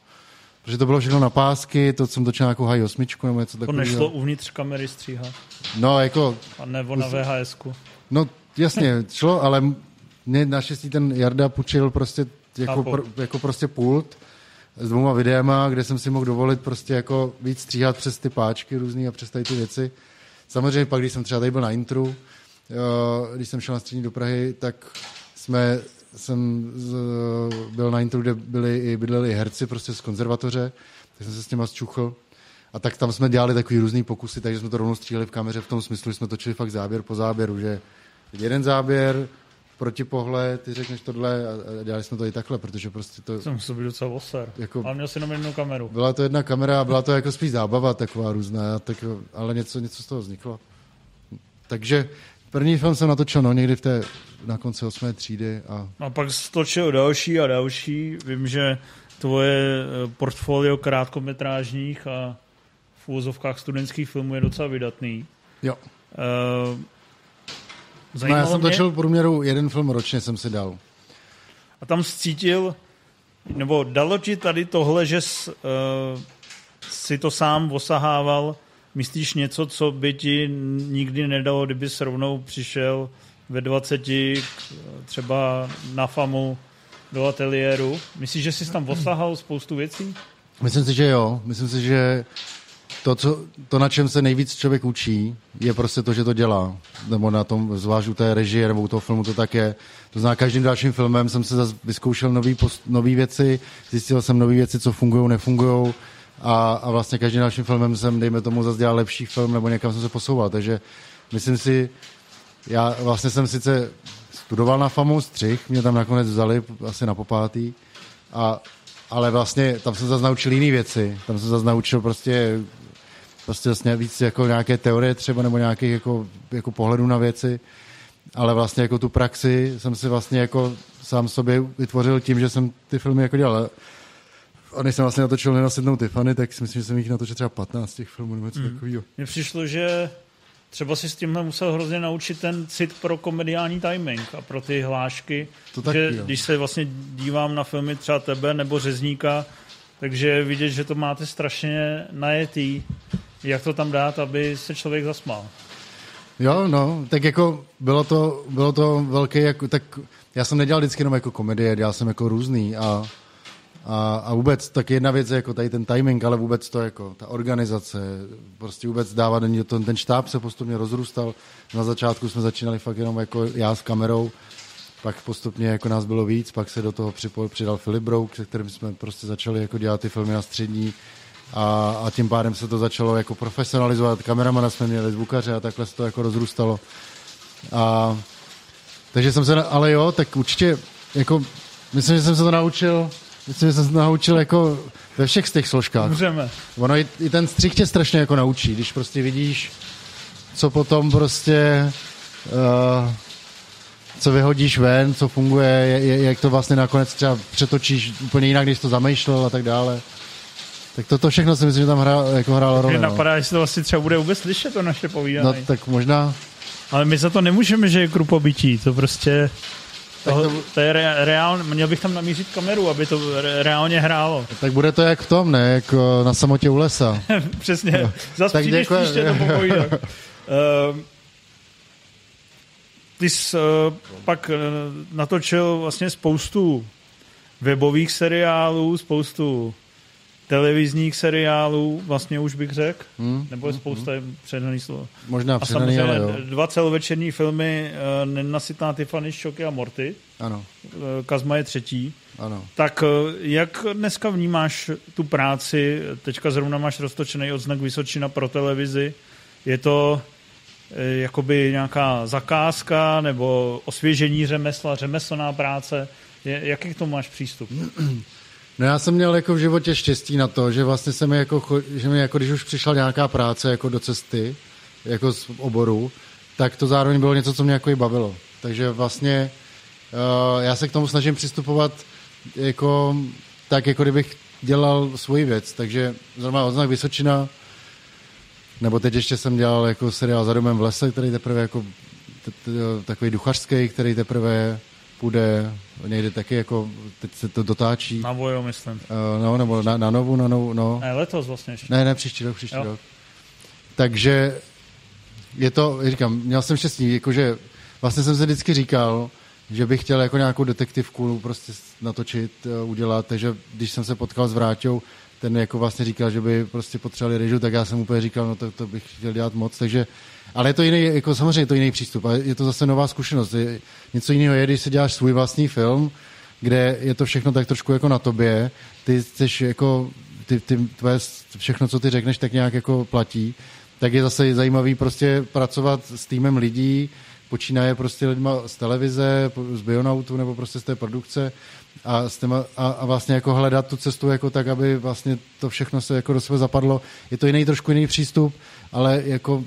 Protože to bylo všechno na pásky, to jsem točil nějakou high 8 nebo něco takového. To nešlo uvnitř kamery stříhat. No, jako... A nebo na vhs -ku. No, jasně, šlo, ale mě naštěstí ten Jarda půjčil prostě jako, pr, jako prostě pult s dvouma videama, kde jsem si mohl dovolit prostě jako víc stříhat přes ty páčky různý a přes tady ty věci. Samozřejmě pak, když jsem třeba tady byl na intru, když jsem šel na střední do Prahy, tak jsme, jsem z, byl na intru, kde byli i bydleli herci prostě z konzervatoře, tak jsem se s těma zčuchl. A tak tam jsme dělali takový různý pokusy, takže jsme to rovnou stříhali v kameře v tom smyslu, že jsme točili fakt záběr po záběru, že jeden záběr, protipohled, ty řekneš tohle a dělali jsme to i takhle, protože prostě to... Jsem musel být docela oser, jako, ale měl si jenom jednu kameru. Byla to jedna kamera a byla to jako spíš zábava taková různá, tak, ale něco, něco z toho vzniklo. Takže první film jsem natočil no, někdy v té, na konci osmé třídy. A... a pak točil další a další. Vím, že tvoje eh, portfolio krátkometrážních a v úvozovkách studentských filmů je docela vydatný. Jo. Uh, Zajímalo no, já jsem mě... točil v průměru jeden film ročně, jsem si dal. A tam cítil, nebo dalo ti tady tohle, že jsi, uh, si to sám osahával, myslíš něco, co by ti nikdy nedalo, kdyby rovnou přišel ve 20 třeba na FAMu do ateliéru. Myslíš, že jsi tam osahal spoustu věcí? Myslím si, že jo. Myslím si, že to, co, to, na čem se nejvíc člověk učí, je prostě to, že to dělá. Nebo na tom, zvlášť u té režie nebo u toho filmu to tak je. To znamená, každým dalším filmem jsem se zase vyzkoušel nové věci, zjistil jsem nové věci, co fungují, nefungují. A, a vlastně každým dalším filmem jsem, dejme tomu, zase dělal lepší film, nebo někam jsem se posouval. Takže myslím si, já vlastně jsem sice studoval na FAMu střih, mě tam nakonec vzali asi na popátý, a, ale vlastně tam jsem zase naučil jiné věci. Tam jsem zase naučil prostě prostě vlastně víc jako nějaké teorie třeba nebo nějakých jako, jako pohledů na věci, ale vlastně jako tu praxi jsem si vlastně jako sám sobě vytvořil tím, že jsem ty filmy jako dělal. A než jsem vlastně natočil Nenasednou Tiffany, tak si myslím, že jsem jich natočil třeba 15 těch filmů nebo něco hmm. takového. Mně přišlo, že třeba si s tímhle musel hrozně naučit ten cit pro komediální timing a pro ty hlášky. To taky, že jo. když se vlastně dívám na filmy třeba tebe nebo Řezníka, takže vidět, že to máte strašně najetý jak to tam dát, aby se člověk zasmál. Jo, no, tak jako bylo to, bylo to velké, jako, tak já jsem nedělal vždycky jenom jako komedie, dělal jsem jako různý a, a, a vůbec tak jedna věc je jako tady ten timing, ale vůbec to jako ta organizace, prostě vůbec dávat, ten, ten štáb se postupně rozrůstal. Na začátku jsme začínali fakt jenom jako já s kamerou, pak postupně jako nás bylo víc, pak se do toho připojil, přidal Filip Brouk, se kterým jsme prostě začali jako dělat ty filmy na střední, a, a tím pádem se to začalo jako profesionalizovat. Kameramana jsme měli, zvukaře a takhle se to jako rozrůstalo. A, takže jsem se, ale jo, tak určitě, jako, myslím, že jsem se to naučil, myslím, že jsem se naučil jako ve všech z těch složkách. Můžeme. Ono i, i ten střih tě strašně jako naučí, když prostě vidíš, co potom prostě, uh, co vyhodíš ven, co funguje, jak to vlastně nakonec třeba přetočíš úplně jinak, když to zamýšlel a tak dále. Tak toto všechno si myslím, že tam hrál, jako hrál roli. No. napadá, jestli to vlastně třeba bude vůbec slyšet to naše povídání. No tak možná. Ale my za to nemůžeme, že je krupobytí, to prostě... To, to, to je re, reálně, měl bych tam namířit kameru, aby to re, reálně hrálo. Tak bude to jak v tom, ne? Jako na samotě u lesa. Přesně. No. Zas tak přijdeš děkuji. příště to popovídat. uh, ty jsi uh, pak uh, natočil vlastně spoustu webových seriálů, spoustu televizních seriálů, vlastně už bych řekl, hmm. nebo je hmm, spousta hmm. předaný slovo. Možná předaný, ale jo. dva celovečerní filmy uh, Nenasytná Tiffany, Šoky a Morty. Ano. Uh, Kazma je třetí. Ano. Tak uh, jak dneska vnímáš tu práci? Teďka zrovna máš roztočený odznak Vysočina pro televizi. Je to uh, jakoby nějaká zakázka nebo osvěžení řemesla, řemeslná práce? Je, jaký k tomu máš přístup? No já jsem měl jako v životě štěstí na to, že vlastně se mi jako, že mi jako když už přišla nějaká práce jako do cesty, jako z oboru, tak to zároveň bylo něco, co mě jako i bavilo. Takže vlastně uh, já se k tomu snažím přistupovat jako tak, jako kdybych dělal svoji věc. Takže zrovna odznak Vysočina, nebo teď ještě jsem dělal jako seriál Za domem v lese, který teprve jako takový duchařský, který teprve půjde někde taky jako, teď se to dotáčí. Na Vojo, myslím. Uh, no, nebo na, na Novu, na Novu, no. Ne, letos vlastně ještě. Ne, ne, příští rok, příští jo. rok. Takže je to, říkám, měl jsem štěstí, jakože vlastně jsem se vždycky říkal, že bych chtěl jako nějakou detektivku prostě natočit, uh, udělat, takže když jsem se potkal s Vráťou, ten jako vlastně říkal, že by prostě potřebovali režu, tak já jsem úplně říkal, no to, to bych chtěl dělat moc, takže ale je to jiný, jako samozřejmě je to jiný přístup a je to zase nová zkušenost. Je, něco jiného je, když si děláš svůj vlastní film, kde je to všechno tak trošku jako na tobě, ty chceš jako, ty, ty tvoje, všechno, co ty řekneš, tak nějak jako platí, tak je zase zajímavý prostě pracovat s týmem lidí, počínaje prostě lidma z televize, z Bionautu nebo prostě z té produkce a, s těma, a, a vlastně jako hledat tu cestu jako tak, aby vlastně to všechno se jako do sebe zapadlo. Je to jiný trošku jiný přístup, ale jako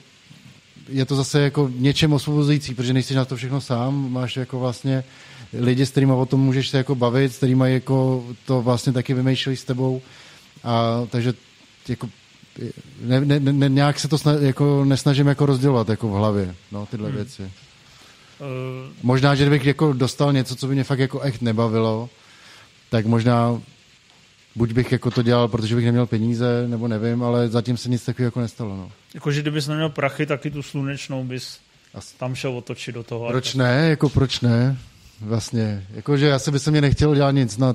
je to zase jako něčem osvobozující, protože nejsi na to všechno sám, máš jako vlastně lidi, s kterými o tom můžeš se jako bavit, s kterými jako to vlastně taky vymýšlí s tebou. A takže jako ne, ne, ne, nějak se to sna, jako nesnažím jako rozdělovat jako v hlavě, no, tyhle hmm. věci. Uh... Možná, že kdybych jako dostal něco, co by mě fakt jako echt nebavilo, tak možná buď bych jako to dělal, protože bych neměl peníze, nebo nevím, ale zatím se nic takového jako nestalo. No. Jakože kdybys neměl prachy, taky tu slunečnou bys A tam šel otočit do toho. Proč ne? Jako proč ne? Vlastně. Jakože já se by se mě nechtěl dělat nic na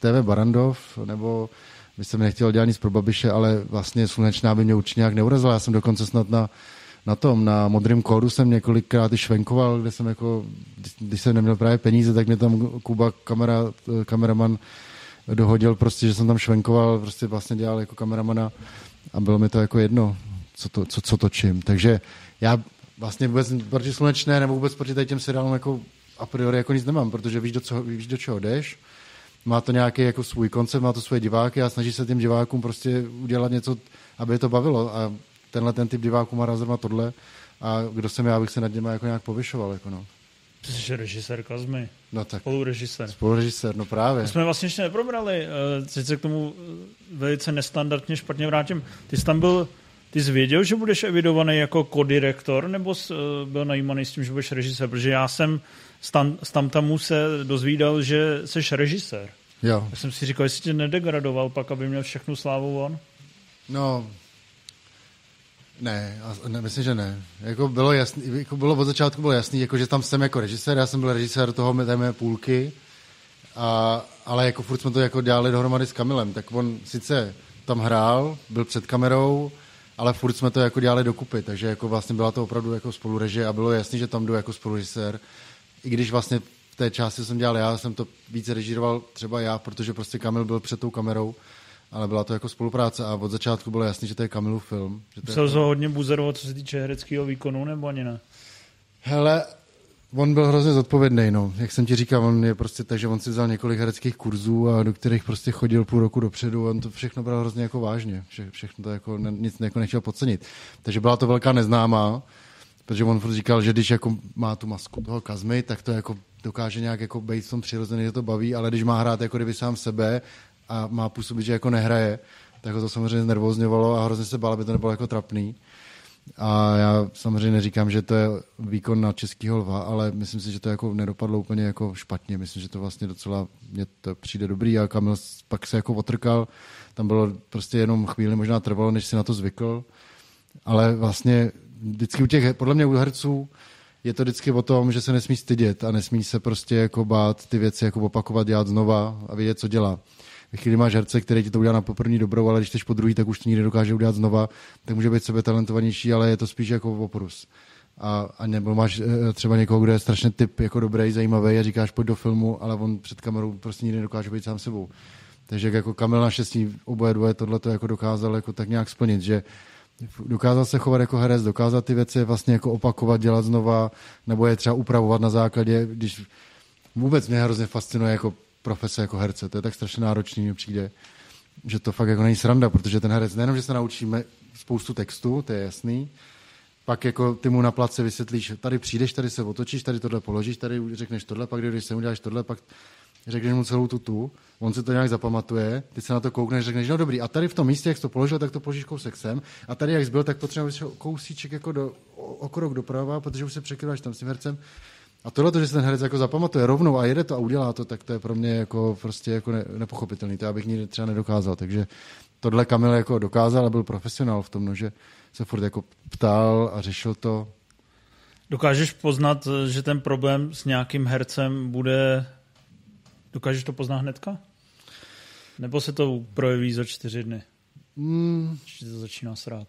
TV Barandov, nebo by se mi nechtěl dělat nic pro Babiše, ale vlastně slunečná by mě určitě nějak neurazila. Já jsem dokonce snad na, na tom, na modrém kódu jsem několikrát i švenkoval, kde jsem jako, když jsem neměl právě peníze, tak mě tam Kuba, kamera, kameraman, dohodil prostě, že jsem tam švenkoval, prostě vlastně dělal jako kameramana a bylo mi to jako jedno, co, to, co, co točím. Takže já vlastně vůbec proti slunečné nebo vůbec proti těm seriálům jako a priori jako nic nemám, protože víš, do, co, víš, do čeho jdeš, má to nějaký jako svůj koncept, má to svoje diváky a snaží se těm divákům prostě udělat něco, aby je to bavilo a tenhle ten typ diváků má zrovna tohle a kdo jsem já, abych se nad něma jako nějak povyšoval. Jako no. Jsi režisér Kazmy. No tak. Spolurežisér. Spolurežisér, no právě. To jsme vlastně ještě neprobrali. Eh, teď se k tomu eh, velice nestandardně špatně vrátím. Ty jsi tam byl, ty jsi věděl, že budeš evidovaný jako kodirektor, nebo jsi eh, byl najímaný s tím, že budeš režisér? Protože já jsem z Tamtamu se dozvídal, že jsi režisér. Jo. Já jsem si říkal, jestli tě nedegradoval pak, aby měl všechnu slávu on. No, ne, ne, myslím, že ne. Jako bylo, jasný, jako bylo od začátku bylo jasný, jako, že tam jsem jako režisér, já jsem byl režisér toho té mé půlky, a, ale jako furt jsme to jako dělali dohromady s Kamilem, tak on sice tam hrál, byl před kamerou, ale furt jsme to jako dělali dokupy, takže jako vlastně byla to opravdu jako spolurežie a bylo jasný, že tam jdu jako spolurežisér, i když vlastně v té části jsem dělal já, jsem to více režíroval třeba já, protože prostě Kamil byl před tou kamerou, ale byla to jako spolupráce a od začátku bylo jasný, že to je Kamilův film. Že to Musel jako... hodně buzerovat, co se týče hereckého výkonu, nebo ani ne? Hele, on byl hrozně zodpovědný, no. Jak jsem ti říkal, on je prostě tak, že on si vzal několik hereckých kurzů a do kterých prostě chodil půl roku dopředu. On to všechno bral hrozně jako vážně. Vše, všechno to jako ne, nic jako nechtěl podcenit. Takže byla to velká neznámá, protože on furt říkal, že když jako má tu masku toho kazmy, tak to jako dokáže nějak jako být v tom přirozený, že to baví, ale když má hrát jako kdyby sám sebe a má působit, že jako nehraje, tak ho to samozřejmě nervózňovalo a hrozně se bál, aby to nebylo jako trapný. A já samozřejmě neříkám, že to je výkon na českého lva, ale myslím si, že to jako nedopadlo úplně jako špatně. Myslím, že to vlastně docela mě to přijde dobrý a Kamil pak se jako otrkal. Tam bylo prostě jenom chvíli možná trvalo, než si na to zvykl. Ale vlastně vždycky u těch, podle mě u herců, je to vždycky o tom, že se nesmí stydět a nesmí se prostě jako bát ty věci jako opakovat, dělat znova a vědět, co dělá. Ve chvíli máš herce, který ti to udělá na poprvní dobrou, ale když jsi po druhý, tak už to nikdy dokáže udělat znova, tak může být sebe talentovanější, ale je to spíš jako oprus. A, a nebo máš e, třeba někoho, kdo je strašně typ jako dobrý, zajímavý a říkáš pojď do filmu, ale on před kamerou prostě nikdy nedokáže být sám sebou. Takže jako Kamil naštěstí oboje dvoje tohle to jako dokázal jako tak nějak splnit, že dokázal se chovat jako herec, dokázat ty věci vlastně jako opakovat, dělat znova, nebo je třeba upravovat na základě, když vůbec mě hrozně fascinuje jako profese jako herce, to je tak strašně náročný, mi přijde, že to fakt jako není sranda, protože ten herec nejenom, že se naučíme spoustu textu, to je jasný, pak jako ty mu na place vysvětlíš, tady přijdeš, tady se otočíš, tady tohle položíš, tady řekneš tohle, pak když se uděláš tohle, pak řekneš mu celou tu tu, on si to nějak zapamatuje, ty se na to koukneš, řekneš, no dobrý, a tady v tom místě, jak jsi to položil, tak to položíš kousek sem, a tady jak jsi byl, tak potřebuješ kousíček jako do, o, krok doprava, protože už se překryváš tam s tím hercem. A tohle, to, že se ten herec jako zapamatuje rovnou a jede to a udělá to, tak to je pro mě jako prostě jako ne, nepochopitelný. To já bych nikdy třeba nedokázal. Takže tohle Kamil jako dokázal a byl profesionál v tom, no, že se furt jako ptal a řešil to. Dokážeš poznat, že ten problém s nějakým hercem bude Dokážeš to poznat hnedka? Nebo se to projeví za čtyři dny? Hmm. Když to začíná srát.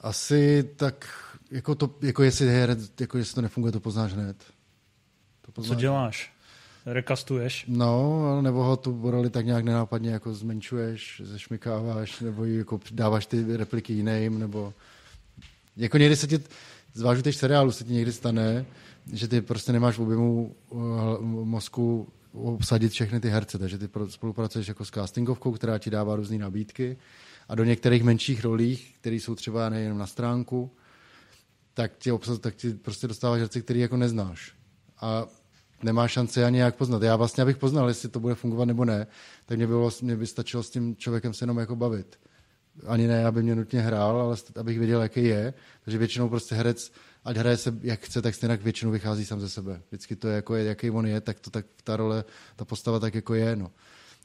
Asi tak, jako, to, jako jestli, je, jako jestli to nefunguje, to poznáš hned. To poznáš. Co děláš? Rekastuješ? No, nebo ho tu roli tak nějak nenápadně jako zmenšuješ, zešmikáváš, nebo jako dáváš ty repliky jiným, nebo jako někdy se ti, zvlášť těch seriálu se ti někdy stane, že ty prostě nemáš v objemu uh, mozku obsadit všechny ty herce, takže ty spolupracuješ jako s castingovkou, která ti dává různé nabídky a do některých menších rolích, které jsou třeba nejenom na stránku, tak ti, obsad, tak prostě dostáváš herce, který jako neznáš. A nemá šanci ani jak poznat. Já vlastně, abych poznal, jestli to bude fungovat nebo ne, tak mě, bylo, mě by stačilo s tím člověkem se jenom jako bavit. Ani ne, aby mě nutně hrál, ale abych věděl, jaký je. Takže většinou prostě herec ať hraje se jak chce, tak stejně většinou vychází sám ze sebe. Vždycky to je, jako je, jaký on je, tak to tak ta role, ta postava tak jako je. No.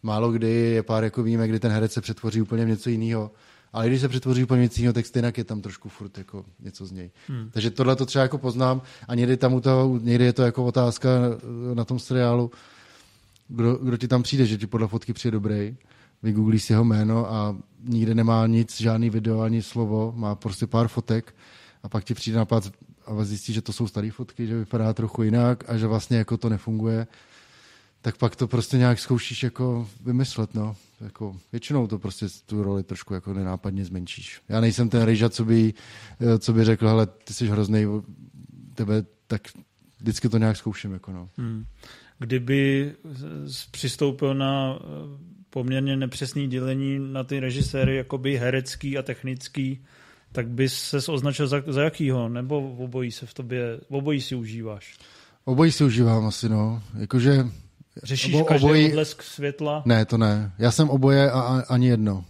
Málo kdy je pár jako víme, kdy ten herec se přetvoří úplně v něco jiného, ale když se přetvoří úplně něco jiného, tak stejně je tam trošku furt jako něco z něj. Hmm. Takže tohle to třeba jako poznám a někdy tam u toho, někdy je to jako otázka na tom seriálu, kdo, kdo ti tam přijde, že ti podle fotky přijde dobrý, vygooglíš si jeho jméno a nikde nemá nic, žádný video ani slovo, má prostě pár fotek a pak ti přijde napad a zjistí, že to jsou staré fotky, že vypadá trochu jinak a že vlastně jako to nefunguje, tak pak to prostě nějak zkoušíš jako vymyslet, no. Jako většinou to prostě tu roli trošku jako nenápadně zmenšíš. Já nejsem ten rejža, co by, co by řekl, hele, ty jsi hrozný, tebe, tak vždycky to nějak zkouším, jako no. Hmm. Kdyby přistoupil na eh, poměrně nepřesný dělení na ty režiséry, jakoby herecký a technický, tak bys se označil za, za jakýho? Nebo obojí se v tobě, obojí si užíváš? Obojí si užívám asi, no. Jakože... Řešíš obo, každý obojí... odlesk světla? Ne, to ne. Já jsem oboje a, a ani jedno.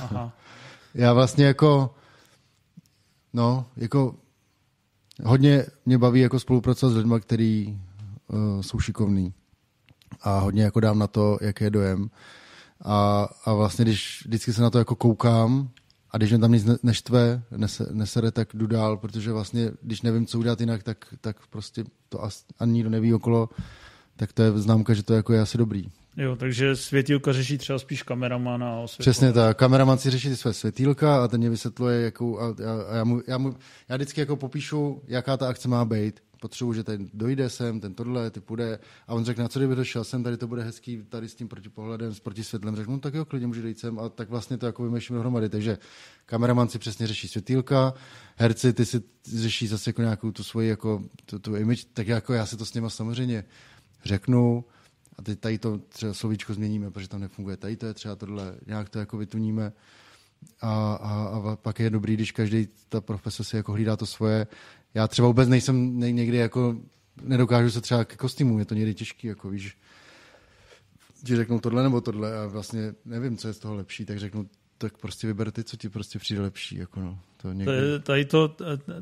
Aha. Já vlastně jako... No, jako... Hodně mě baví jako spolupracovat s lidmi, kteří uh, jsou šikovní. A hodně jako dám na to, jaký je dojem. A, a vlastně, když vždycky se na to jako koukám, a když mě tam nic neštve, nese, nesere, tak jdu dál, protože vlastně, když nevím, co udělat jinak, tak, tak prostě to ani nikdo neví okolo, tak to je známka, že to jako je asi dobrý. Jo, takže světílka řeší třeba spíš kameraman a osvětlové. Přesně tak. Kameraman si řeší své světílka a ten mě vysvětluje, jakou, a, a, a já, mu, já, mu, já vždycky jako popíšu, jaká ta akce má být potřebuji, že ten dojde sem, ten tohle, ty půjde. A on řekne, na co kdyby došel sem, tady to bude hezký, tady s tím protipohledem, s protisvětlem. Řeknu, no, tak jo, klidně může dojít sem. A tak vlastně to jako vymýšlíme dohromady. Takže kameraman si přesně řeší světýlka, herci ty si řeší zase jako nějakou tu svoji jako, tu, tu image, tak jako já si to s nima samozřejmě řeknu, a teď tady to třeba slovíčko změníme, protože tam nefunguje. Tady to je třeba tohle, nějak to jako vytuníme. A, a, a pak je dobrý, když každý ta profese si jako hlídá to svoje. Já třeba vůbec nejsem někdy jako, nedokážu se třeba ke kostýmu, je to někdy těžký, jako víš, ti řeknou tohle nebo tohle a vlastně nevím, co je z toho lepší, tak řeknu, tak prostě vyber ty, co ti prostě přijde lepší. Jako no, to někdy... Tady to,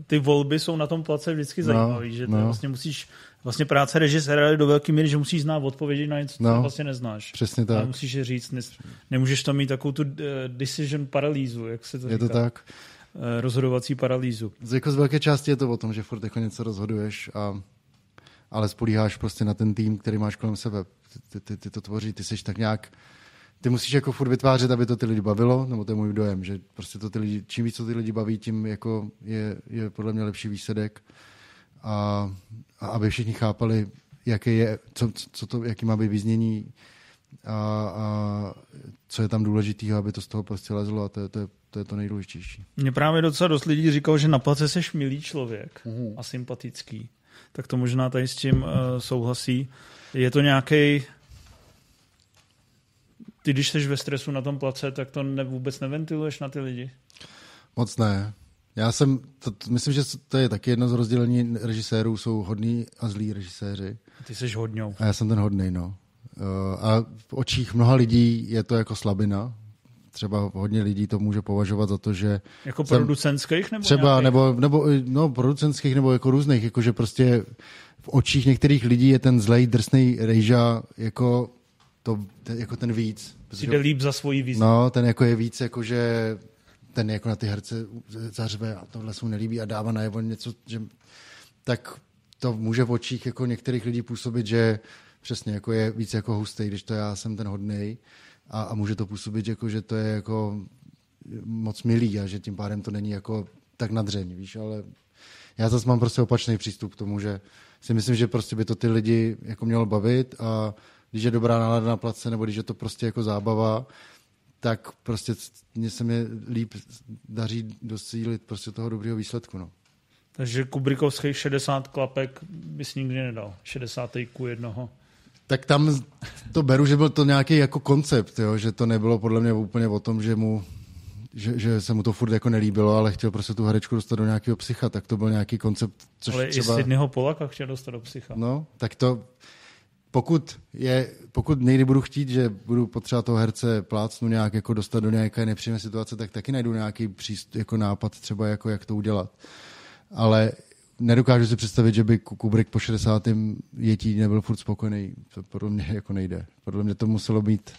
ty volby jsou na tom place vždycky zajímavé, no, že no. vlastně musíš, vlastně práce režiséra do velké míry, že musíš znát odpovědi na něco, co no, vlastně neznáš. Přesně tak. A musíš je říct, ne, nemůžeš tam mít takovou tu uh, decision paralýzu, jak se to je říká. Je to tak. Uh, rozhodovací paralýzu. Z, jako z velké části je to o tom, že furt jako něco rozhoduješ a ale spolíháš prostě na ten tým, který máš kolem sebe. Ty, ty, ty to tvoří, ty jsi tak nějak ty musíš jako furt vytvářet, aby to ty lidi bavilo, nebo to je můj dojem, že prostě to ty lidi, čím víc to ty lidi baví, tím jako je, je podle mě lepší výsledek. A, a aby všichni chápali, jaké je, co, co to, jaký má být vyznění a, a co je tam důležité, aby to z toho prostě lezlo a to, je, to, je, to je to nejdůležitější. Mně právě docela dost lidí říkalo, že na place seš milý člověk uhum. a sympatický. Tak to možná tady s tím uh, souhlasí. Je to nějaký ty, když jsi ve stresu na tom place, tak to ne, vůbec neventiluješ na ty lidi? Moc ne. Já jsem, to, myslím, že to je taky jedno z rozdělení režisérů, jsou hodní a zlí režiséři. Ty jsi hodňou. A já jsem ten hodný, no. Uh, a v očích mnoha lidí je to jako slabina. Třeba hodně lidí to může považovat za to, že... Jako producentských nebo Třeba, nějakých? nebo, nebo, no, producentských nebo jako různých, jako že prostě v očích některých lidí je ten zlej, drsný rejža jako to, ten, jako ten víc. Si jde líp za svoji vizi. No, ten jako je víc, jako že ten jako na ty herce zařve a tohle se mu nelíbí a dává najevo něco, že tak to může v očích jako některých lidí působit, že přesně jako je víc jako hustý, když to já jsem ten hodnej a, a může to působit, jako, že to je jako moc milý a že tím pádem to není jako tak nadřeň, víš, ale já zase mám prostě opačný přístup k tomu, že si myslím, že prostě by to ty lidi jako mělo bavit a když je dobrá nálada na place, nebo když je to prostě jako zábava, tak prostě mě se mi líp daří docílit prostě toho dobrého výsledku. No. Takže Kubrikovských 60 klapek bys nikdy nedal. 60 ku jednoho. Tak tam to beru, že byl to nějaký jako koncept, jo? že to nebylo podle mě úplně o tom, že mu že, že se mu to furt jako nelíbilo, ale chtěl prostě tu herečku dostat do nějakého psycha, tak to byl nějaký koncept, což ale třeba... i Sydneyho Polaka chtěl dostat do psycha. No, tak to, pokud, je, pokud někdy budu chtít, že budu potřebovat toho herce plácnu nějak jako dostat do nějaké nepříjemné situace, tak taky najdu nějaký příst, jako nápad třeba, jako jak to udělat. Ale nedokážu si představit, že by Kubrick po 60. jetí nebyl furt spokojený. To podle mě jako nejde. Podle mě to muselo být,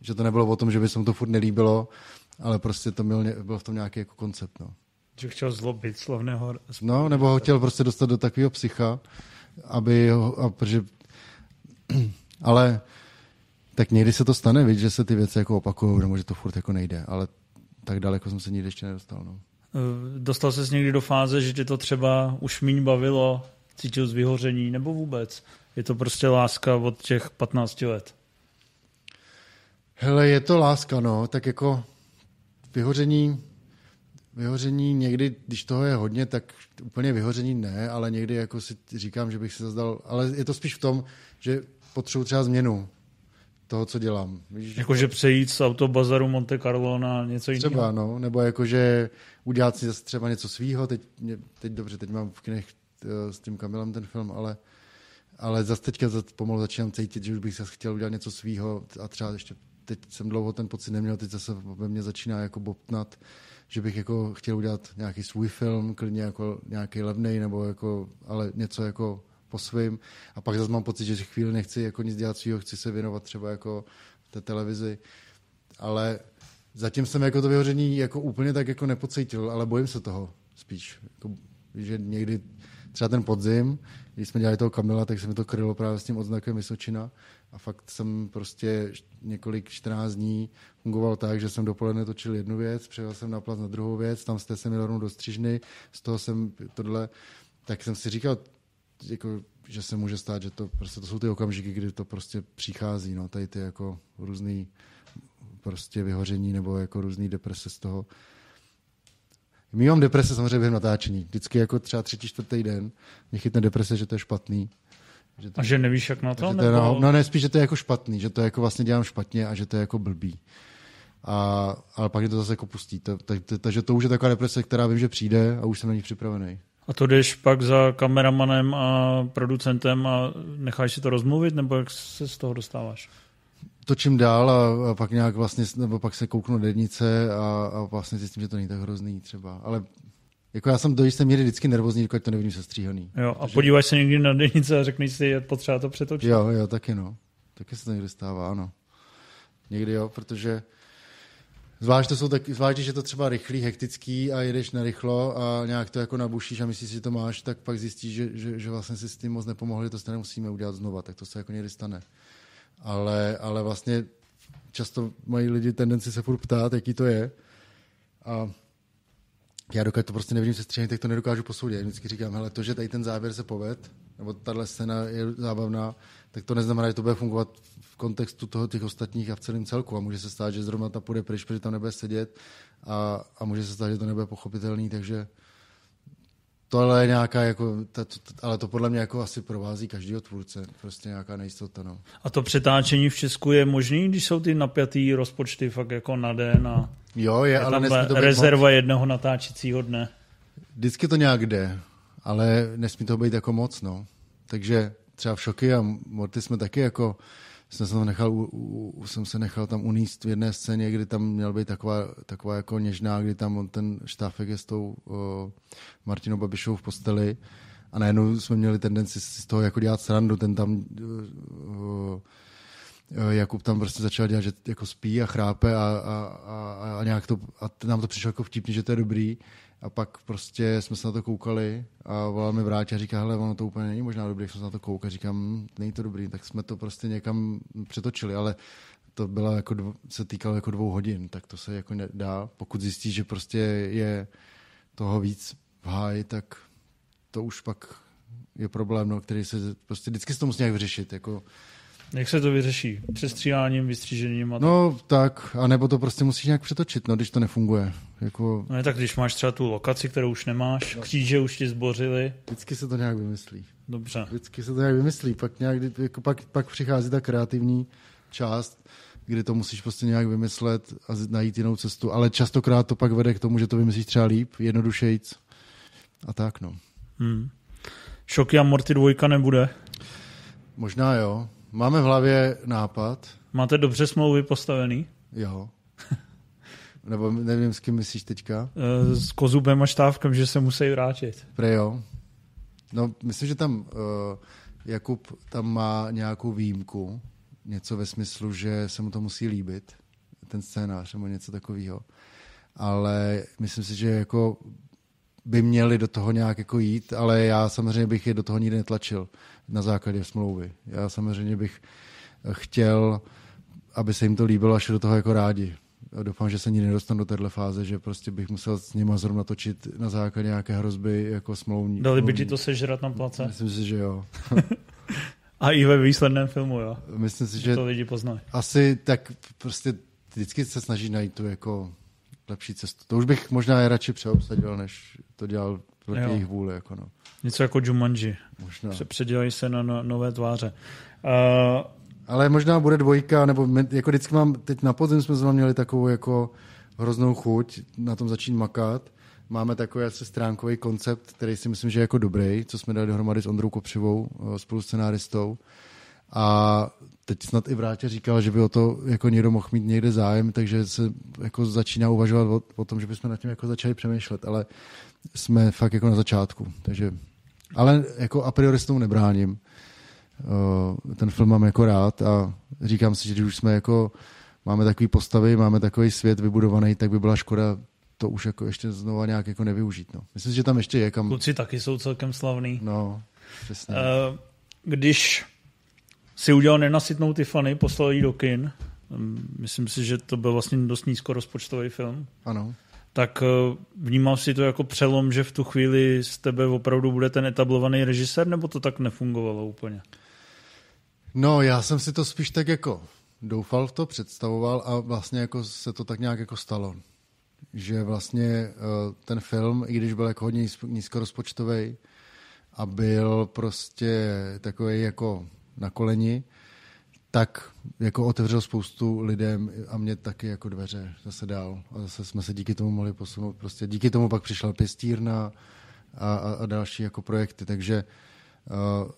že to nebylo o tom, že by se mu to furt nelíbilo, ale prostě to byl, byl v tom nějaký jako koncept. No. Že chtěl zlobit slavného... No, nebo ho chtěl prostě dostat do takového psycha, aby ho, a, protože, ale tak někdy se to stane, víš, že se ty věci jako opakují, nebo že to furt jako nejde, ale tak daleko jsem se nikdy ještě nedostal. No. Eh, dostal ses někdy do fáze, že tě to třeba už míň bavilo, cítil z vyhoření, nebo vůbec? Je to prostě láska od těch 15 let? Hele, je to láska, no, tak jako vyhoření, vyhoření někdy, když toho je hodně, tak úplně vyhoření ne, ale někdy jako si říkám, že bych se zazdal, ale je to spíš v tom, že potřebuji třeba změnu toho, co dělám. Jakože přejít z autobazaru Monte Carlo na něco jiného? Třeba, no, nebo jakože udělat si zase třeba něco svýho, teď, teď dobře, teď mám v kinech eh, s tím Kamilem ten film, ale, ale zase teďka pomalu začínám cítit, že už bych se chtěl udělat něco svýho a třeba ještě teď jsem dlouho ten pocit neměl, teď zase ve mně začíná jako bobtnat, že bych jako chtěl udělat nějaký svůj film, klidně jako nějaký levný, nebo jako, ale něco jako po svým. A pak zase mám pocit, že chvíli nechci jako nic dělat svýho, chci se věnovat třeba jako té televizi. Ale zatím jsem jako to vyhoření jako úplně tak jako nepocítil, ale bojím se toho spíš. Jako, že někdy třeba ten podzim, když jsme dělali toho Kamila, tak se mi to krylo právě s tím odznakem Vysočina a fakt jsem prostě několik 14 dní fungoval tak, že jsem dopoledne točil jednu věc, přejel jsem na plac na druhou věc, tam jste se mi do střižny, z toho jsem tohle, tak jsem si říkal, jako, že se může stát, že to, prostě to jsou ty okamžiky, kdy to prostě přichází, no, tady ty jako různý prostě vyhoření nebo jako různý deprese z toho. My mám deprese samozřejmě během natáčení. Vždycky jako třeba třetí, čtvrtý den mě chytne deprese, že to je špatný. Že to, a že nevíš, jak na to? Nebo... to je, no, no ne, spíš, že to je jako špatný, že to jako vlastně dělám špatně a že to je jako blbý. A, ale pak je to zase jako pustí. Takže to už je taková deprese, která vím, že přijde a už jsem na ní připravený. A to jdeš pak za kameramanem a producentem a necháš si to rozmluvit, nebo jak se z toho dostáváš? Točím dál a, a pak nějak vlastně, nebo pak se kouknu do jednice a, a vlastně zjistím, že to není tak hrozný třeba. Ale jako já jsem do jisté míry vždycky nervózní, dokud to nevidím sestříhaný. Jo, a podíváš se někdy na dennice a řekneš si, je potřeba to přetočit. Jo, jo, taky no. Taky se to někdy stává, ano. Někdy jo, protože Zvlášť, to jsou tak, zvlášť, že je to třeba rychlý, hektický a jedeš na rychlo a nějak to jako nabušíš a myslíš že to máš, tak pak zjistíš, že, že, že vlastně si s tím moc nepomohli, to se nemusíme udělat znova, tak to se jako někdy stane. Ale, ale vlastně často mají lidi tendenci se furt ptát, jaký to je. A já dokud to prostě nevidím se stříhání, tak to nedokážu posoudit. Vždycky říkám, hele, to, že tady ten záběr se poved, nebo tahle scéna je zábavná, tak to neznamená, že to bude fungovat v kontextu toho těch ostatních a v celém celku. A může se stát, že zrovna ta půjde pryč, protože tam nebude sedět a, a může se stát, že to nebude pochopitelný, takže tohle je nějaká, jako, to, to, ale to podle mě jako asi provází každý tvůrce, prostě nějaká nejistota. No. A to přetáčení v Česku je možný, když jsou ty napjatý rozpočty fakt jako na den a jo, je, je ale tam to rezerva moc. jednoho natáčecího dne. Vždycky to nějak jde, ale nesmí to být jako moc, no. Takže třeba v Šoky a Morty jsme taky jako jsem se, nechal, u, u, jsem se nechal tam uníst v jedné scéně, kdy tam měl být taková, taková jako něžná, kdy tam on ten štáfek je s tou o, Martinou Babišovou v posteli. A najednou jsme měli tendenci z toho jako dělat srandu, ten tam o, Jakub tam prostě začal dělat, že jako spí a chrápe a, a, a, a nějak to, a nám to přišlo jako vtipný, že to je dobrý a pak prostě jsme se na to koukali a volal mi vrátě a říká, hele, ono to úplně není možná dobrý, jak jsem se na to koukal. Říkám, hm, není to dobrý, tak jsme to prostě někam přetočili, ale to bylo jako dvo, se týkalo jako dvou hodin, tak to se jako nedá. Pokud zjistíš, že prostě je toho víc v háji, tak to už pak je problém, no, který se prostě vždycky se to musí nějak vyřešit. Jako, jak se to vyřeší? Přestříháním, vystřížením? A no tak, a nebo to prostě musíš nějak přetočit, no, když to nefunguje. Jako... No tak, když máš třeba tu lokaci, kterou už nemáš, no. kříže už ti zbořili. Vždycky se to nějak vymyslí. Dobře. Vždycky se to nějak vymyslí, pak, nějak, jako pak, pak přichází ta kreativní část, kdy to musíš prostě nějak vymyslet a najít jinou cestu, ale častokrát to pak vede k tomu, že to vymyslíš třeba líp, jednodušejc a tak no. Hmm. Šoky a Morty dvojka nebude? Možná jo. Máme v hlavě nápad. Máte dobře smlouvy postavený? Jo. Nebo nevím, s kým myslíš teďka? Eh, s Kozubem a Štávkem, že se musí vrátit. Pre jo. No, myslím, že tam uh, Jakub tam má nějakou výjimku. Něco ve smyslu, že se mu to musí líbit. ten scénář nebo něco takového. Ale myslím si, že jako by měli do toho nějak jako jít, ale já samozřejmě bych je do toho nikdy netlačil na základě smlouvy. Já samozřejmě bych chtěl, aby se jim to líbilo a šli do toho jako rádi. A doufám, že se nikdy nedostanu do téhle fáze, že prostě bych musel s nimi zrovna točit na základě nějaké hrozby jako smlouvní. Dali by ti to sežrat na place? Myslím si, že jo. a i ve výsledném filmu, jo? Myslím si, že to lidi poznají. Asi tak prostě vždycky se snaží najít tu jako lepší cestu. To už bych možná je radši přeobsadil, než to dělal proti jejich vůli. Jako no. Něco jako Jumanji. Možná. Předělají se na no, nové tváře. Uh, ale možná bude dvojka, nebo jako vždycky mám, teď na podzim jsme zrovna měli takovou jako hroznou chuť na tom začít makat. Máme takový asi stránkový koncept, který si myslím, že je jako dobrý, co jsme dali dohromady s Ondrou Kopřivou, eh, spolu scenáristou. A teď snad i Vrátě říkal, že by o to jako někdo mohl mít někde zájem, takže se jako začíná uvažovat o, o tom, že bychom nad tím jako začali přemýšlet, ale jsme fakt jako na začátku. Takže, ale jako a priori s tomu nebráním. Ten film mám jako rád a říkám si, že když už jsme jako máme takový postavy, máme takový svět vybudovaný, tak by byla škoda to už jako ještě znova nějak jako nevyužít. No. Myslím, že tam ještě je kam... Kluci taky jsou celkem slavný. No, přesně. Uh, když si udělal nenasytnou Tiffany, poslal jí do kin, myslím si, že to byl vlastně dost nízkorozpočtový film. Ano. Tak eh, vnímal si to jako přelom, že v tu chvíli z tebe opravdu bude ten etablovaný režisér, nebo to tak nefungovalo úplně? No, já jsem si to spíš tak jako doufal v to, představoval a vlastně jako se to tak nějak jako stalo. Že vlastně eh, ten film, i když byl jako hodně nízkorozpočtový a byl prostě takový jako na koleni, tak jako otevřel spoustu lidem a mě taky jako dveře zase dál. A zase jsme se díky tomu mohli posunout. Prostě díky tomu pak přišla pěstírna a, a, a další jako projekty. Takže uh,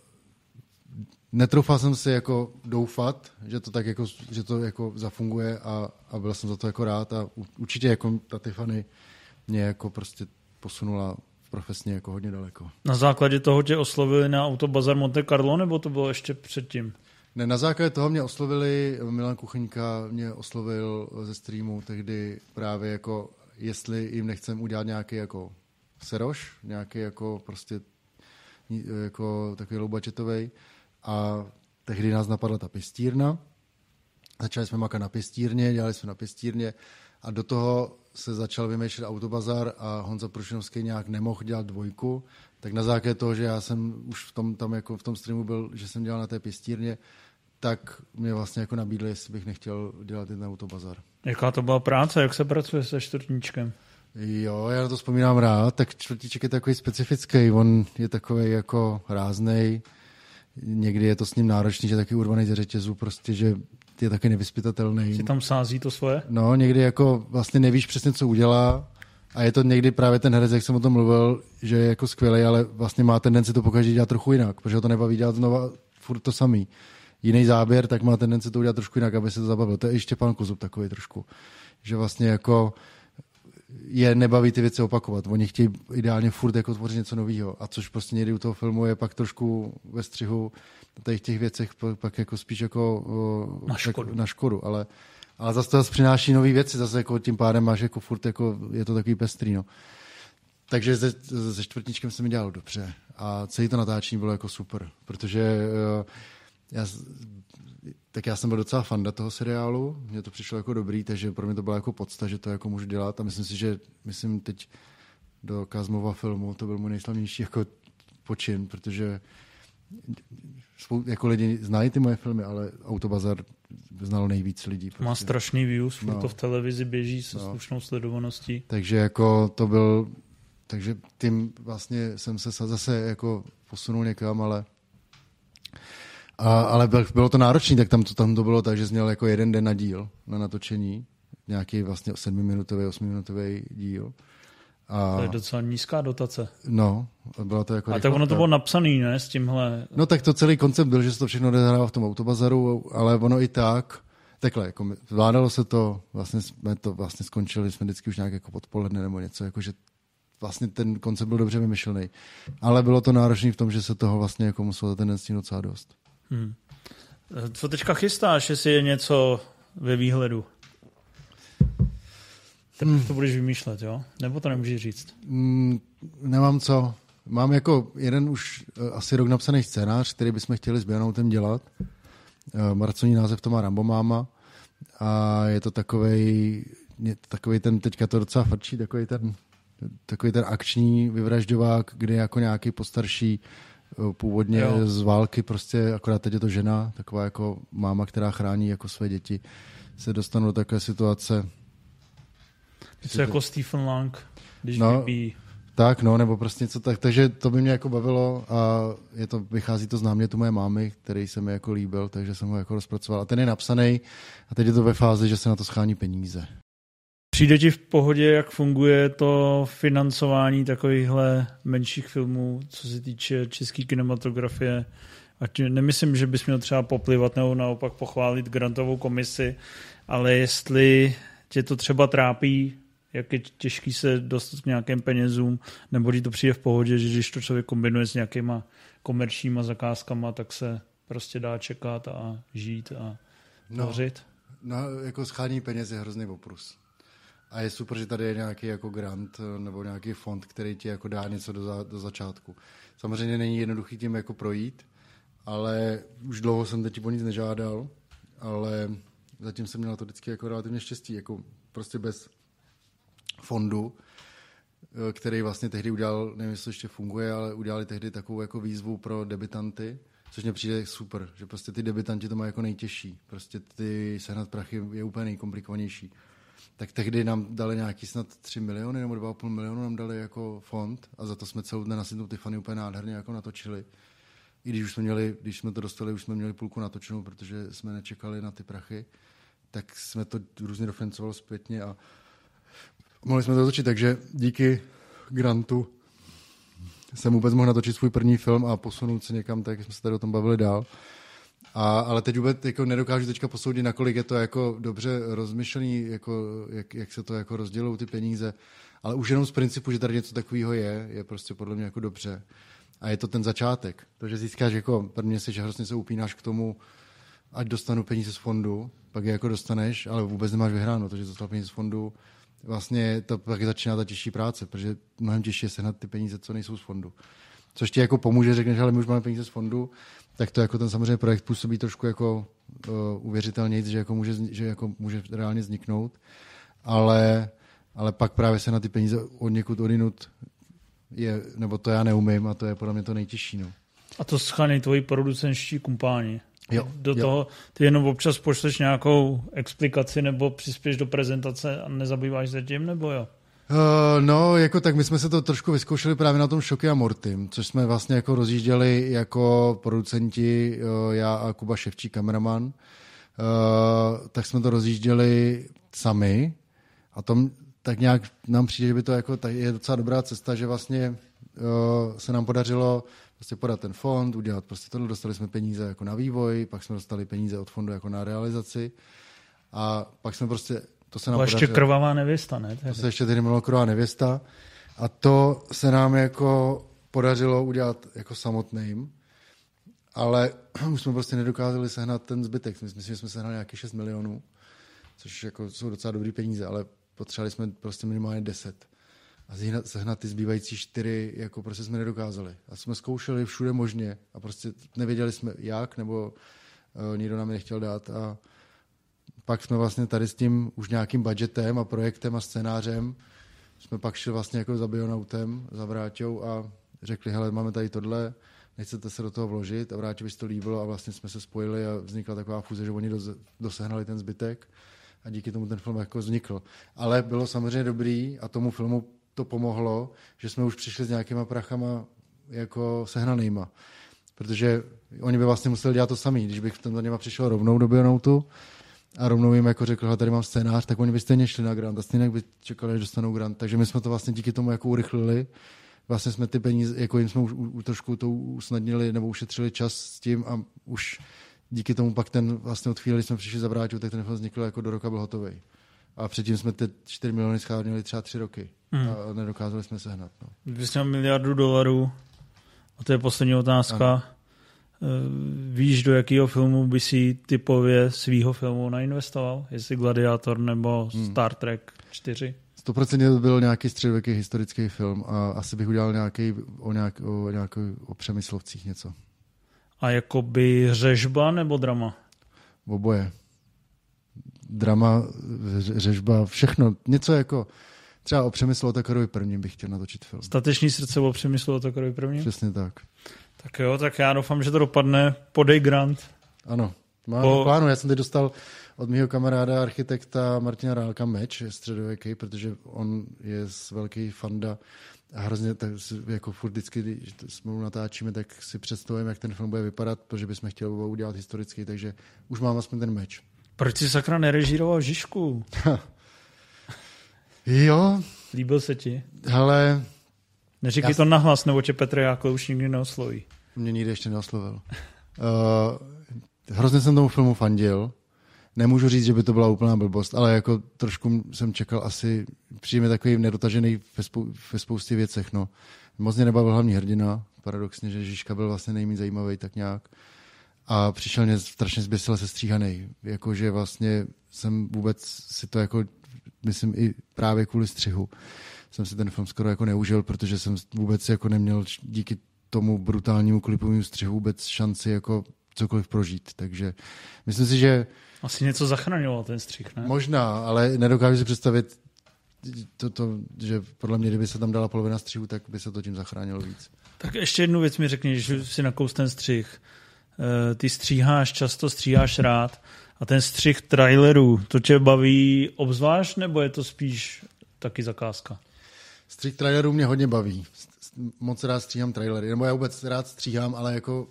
netroufal jsem si jako doufat, že to tak jako, že to jako zafunguje a, a byl jsem za to jako rád a určitě jako ta Tiffany mě jako prostě posunula profesně jako hodně daleko. Na základě toho tě oslovili na Autobazar Monte Carlo, nebo to bylo ještě předtím? Ne, na základě toho mě oslovili, Milan Kuchyňka mě oslovil ze streamu tehdy právě jako, jestli jim nechcem udělat nějaký jako seroš, nějaký jako prostě jako takový low budgetový a tehdy nás napadla ta pěstírna. Začali jsme makat na pěstírně, dělali jsme na pěstírně a do toho se začal vymýšlet autobazar a Honza Prušinovský nějak nemohl dělat dvojku, tak na základě toho, že já jsem už v tom, tam jako v tom streamu byl, že jsem dělal na té pěstírně, tak mě vlastně jako nabídli, jestli bych nechtěl dělat ten autobazar. Jaká to byla práce? Jak se pracuje se čtvrtníčkem? Jo, já na to vzpomínám rád, tak čtvrtíček je takový specifický, on je takový jako ráznej, někdy je to s ním náročný, že taky urvaný ze řetězu, prostě, že je taky nevyspytatelný. Si tam sází to svoje? No, někdy jako vlastně nevíš přesně, co udělá a je to někdy právě ten herec, jak jsem o tom mluvil, že je jako skvělý, ale vlastně má tendenci to pokaždé dělat trochu jinak, protože ho to nebaví dělat znova furt to samý. Jiný záběr, tak má tendenci to udělat trošku jinak, aby se to zabavil. To je i Štěpán Kozub takový trošku. Že vlastně jako je nebaví ty věci opakovat. Oni chtějí ideálně furt jako tvořit něco nového. A což prostě někdy u toho filmu je pak trošku ve střihu tady v těch věcech pak jako spíš jako na škodu. na škodu ale, ale zase to zase přináší nové věci, zase jako tím pádem máš jako furt jako, je to takový pestrý, no. Takže se, se čtvrtničkem se mi dělalo dobře a celý to natáčení bylo jako super, protože uh, já, tak já jsem byl docela fanda toho seriálu, mně to přišlo jako dobrý, takže pro mě to byla jako podsta, že to jako můžu dělat a myslím si, že myslím teď do Kazmova filmu, to byl můj nejslavnější jako počin, protože spou- jako lidi znají ty moje filmy, ale Autobazar znalo nejvíc lidí. Prostě. Má strašný views, no. to v televizi běží se no. slušnou sledovaností. Takže jako to byl, takže tím vlastně jsem se zase jako posunul někam, ale a, ale bylo to náročné, tak tam to, tam to bylo tak, že jsi měl jako jeden den na díl, na natočení, nějaký vlastně sedmiminutový, osmiminutový díl. A... To je docela nízká dotace. No, bylo to jako... A tak ono to bylo napsaný, ne, s tímhle... No tak to celý koncept byl, že se to všechno odehrává v tom autobazaru, ale ono i tak, takhle, jako zvládalo se to, vlastně jsme to vlastně skončili, jsme vždycky už nějak jako podpoledne nebo něco, jako že vlastně ten koncept byl dobře vymyšlený. Ale bylo to náročné v tom, že se toho vlastně jako muselo ten den docela dost. Hmm. Co teďka chystáš, jestli je něco ve výhledu? Hmm. to budeš vymýšlet, jo? Nebo to nemůžeš říct? Mm, nemám co. Mám jako jeden už uh, asi rok napsaný scénář, který bychom chtěli s Běnoutem dělat. Uh, Marconí název to má Rambo Máma. A je to takovej, takový ten, teďka to docela frčí, takový ten, takový ten akční vyvražďovák, kde jako nějaký postarší uh, původně jo. z války, prostě akorát teď je to žena, taková jako máma, která chrání jako své děti, se dostanou do takové situace, Něco jako Stephen Lang, když no, vybíjí. Tak, no, nebo prostě něco tak. Takže to by mě jako bavilo a je to, vychází to z námětu moje mámy, který se mi jako líbil, takže jsem ho jako rozpracoval. A ten je napsaný a teď je to ve fázi, že se na to schání peníze. Přijde ti v pohodě, jak funguje to financování takovýchhle menších filmů, co se týče české kinematografie? Ať nemyslím, že bys měl třeba poplivat nebo naopak pochválit grantovou komisi, ale jestli tě to třeba trápí jak je těžký se dostat k nějakým penězům, nebo když to přijde v pohodě, že když to člověk kombinuje s nějakýma komerčníma zakázkama, tak se prostě dá čekat a žít a no, No, jako schání peněz je hrozný oprus. A je super, že tady je nějaký jako grant eh, nebo nějaký fond, který ti jako dá něco do, za, do začátku. Samozřejmě není jednoduchý tím jako projít, ale už dlouho jsem teď po nic nežádal, ale zatím jsem měl to vždycky jako relativně štěstí, jako prostě bez fondu, eh, který vlastně tehdy udělal, nevím, jestli ještě funguje, ale udělali tehdy takovou jako výzvu pro debitanty, což mě přijde super, že prostě ty debitanti to mají jako nejtěžší. Prostě ty sehnat prachy je úplně nejkomplikovanější. Tak tehdy nám dali nějaký snad 3 miliony nebo 2,5 milionu nám dali jako fond a za to jsme celou dne na Sydney Tiffany úplně nádherně jako natočili. I když už jsme měli, když jsme to dostali, už jsme měli půlku natočenou, protože jsme nečekali na ty prachy, tak jsme to různě dofinancovali zpětně a mohli jsme to točit, takže díky grantu jsem vůbec mohl natočit svůj první film a posunout se někam, tak jsme se tady o tom bavili dál. A, ale teď vůbec jako nedokážu teďka posoudit, nakolik je to jako dobře rozmyšlený, jako, jak, jak, se to jako rozdělují ty peníze. Ale už jenom z principu, že tady něco takového je, je prostě podle mě jako dobře. A je to ten začátek. To, že získáš jako první měsíc, že hrozně se upínáš k tomu, ať dostanu peníze z fondu, pak je jako dostaneš, ale vůbec nemáš vyhráno, to, že dostal peníze z fondu, vlastně to pak začíná ta těžší práce, protože mnohem těžší je sehnat ty peníze, co nejsou z fondu. Což ti jako pomůže, řekneš, ale my už máme peníze z fondu, tak to jako ten samozřejmě projekt působí trošku jako uh, uvěřitelnějc, že jako může, že jako může reálně vzniknout, ale, ale pak právě se na ty peníze od někud odinut je, nebo to já neumím a to je podle mě to nejtěžší. No. A to schánějí tvoji producenští kumpáni. Jo, do jo. toho ty jenom občas pošleš nějakou explikaci nebo přispěš do prezentace a nezabýváš se tím, nebo jo? Uh, no, jako tak my jsme se to trošku vyzkoušeli právě na tom Šoky a Mortim, což jsme vlastně jako rozjížděli jako producenti, uh, já a Kuba Ševčí, kameraman, uh, tak jsme to rozjížděli sami a tom tak nějak nám přijde, že by to jako, tak je docela dobrá cesta, že vlastně uh, se nám podařilo prostě podat ten fond, udělat prostě tohle, dostali jsme peníze jako na vývoj, pak jsme dostali peníze od fondu jako na realizaci a pak jsme prostě, to se nám to ještě krvavá nevěsta, ne? Tehdy. To se ještě tedy mělo krvavá nevěsta a to se nám jako podařilo udělat jako samotným, ale už jsme prostě nedokázali sehnat ten zbytek. Myslím, že jsme sehnali nějakých 6 milionů, což jako jsou docela dobrý peníze, ale potřebovali jsme prostě minimálně 10 a sehnat ty zbývající čtyři, jako prostě jsme nedokázali. A jsme zkoušeli všude možně a prostě nevěděli jsme jak, nebo uh, nikdo nám je nechtěl dát a pak jsme vlastně tady s tím už nějakým budgetem a projektem a scénářem jsme pak šli vlastně jako za Bionautem, za Vráťou a řekli, hele, máme tady tohle, nechcete se do toho vložit a Vrátě by to líbilo a vlastně jsme se spojili a vznikla taková fúze, že oni dosehnali ten zbytek a díky tomu ten film jako vznikl. Ale bylo samozřejmě dobrý a tomu filmu to pomohlo, že jsme už přišli s nějakýma prachama jako sehnanýma. Protože oni by vlastně museli dělat to samý. Když bych tam za něma přišel rovnou do Bionautu a rovnou jim jako řekl, tady mám scénář, tak oni by stejně šli na grant a stejně by čekali, že dostanou grant. Takže my jsme to vlastně díky tomu jako urychlili. Vlastně jsme ty peníze, jako jim jsme už, už trošku to usnadnili nebo ušetřili čas s tím a už díky tomu pak ten vlastně od chvíli, kdy jsme přišli za Vráťu, tak ten film vznikl jako do roka byl hotový. A předtím jsme ty 4 miliony schánili třeba 3 roky hmm. a nedokázali jsme se hnat. No. Vy jste miliardu dolarů, a to je poslední otázka. Ano. Eh, víš, do jakého filmu by si typově svýho filmu nainvestoval? Jestli Gladiátor nebo hmm. Star Trek 4? Stoprocentně to byl nějaký středověký historický film a asi bych udělal nějaký o, nějak, o, nějaký, o přemyslovcích něco. A jakoby řežba nebo drama? Oboje. Drama, řežba, všechno. Něco jako třeba o přemyslu Otakorovi první bych chtěl natočit film. Statečný srdce o přemyslu Otakorovi první? Přesně tak. Tak jo, tak já doufám, že to dopadne. Podej grant. Ano, má po... plánu. Já jsem teď dostal od mého kamaráda, architekta Martina Rálka meč, středověký, protože on je z velký fanda a hrozně tak jako furt vždycky, když spolu natáčíme, tak si představujeme, jak ten film bude vypadat, protože bychom chtěli udělat historicky, takže už mám aspoň ten meč. Proč jsi sakra nerežíroval Žižku? jo. Líbil se ti? Hele. Neříkej já... to nahlas, nebo tě Petr jako už nikdy neosloví. Mě nikdy ještě neoslovil. uh, hrozně jsem tomu filmu fandil nemůžu říct, že by to byla úplná blbost, ale jako trošku jsem čekal asi, přijme takový nedotažený ve, spou- ve spoustě věcech. No. Moc mě nebavil hlavní hrdina, paradoxně, že Žižka byl vlastně nejméně zajímavý tak nějak. A přišel mě strašně zběsile sestříhaný. Jakože vlastně jsem vůbec si to jako, myslím i právě kvůli střihu, jsem si ten film skoro jako neužil, protože jsem vůbec jako neměl díky tomu brutálnímu klipovému střihu vůbec šanci jako cokoliv prožít. Takže myslím si, že asi něco zachraňoval ten střih, ne? Možná, ale nedokážu si představit, to, to, že podle mě, kdyby se tam dala polovina střihu, tak by se to tím zachránilo víc. Tak ještě jednu věc mi řekni, že si nakous ten střih. Eh, ty stříháš, často stříháš rád a ten střih trailerů, to tě baví obzvlášť, nebo je to spíš taky zakázka? Střih trailerů mě hodně baví. Moc rád stříhám trailery, nebo já vůbec rád stříhám, ale jako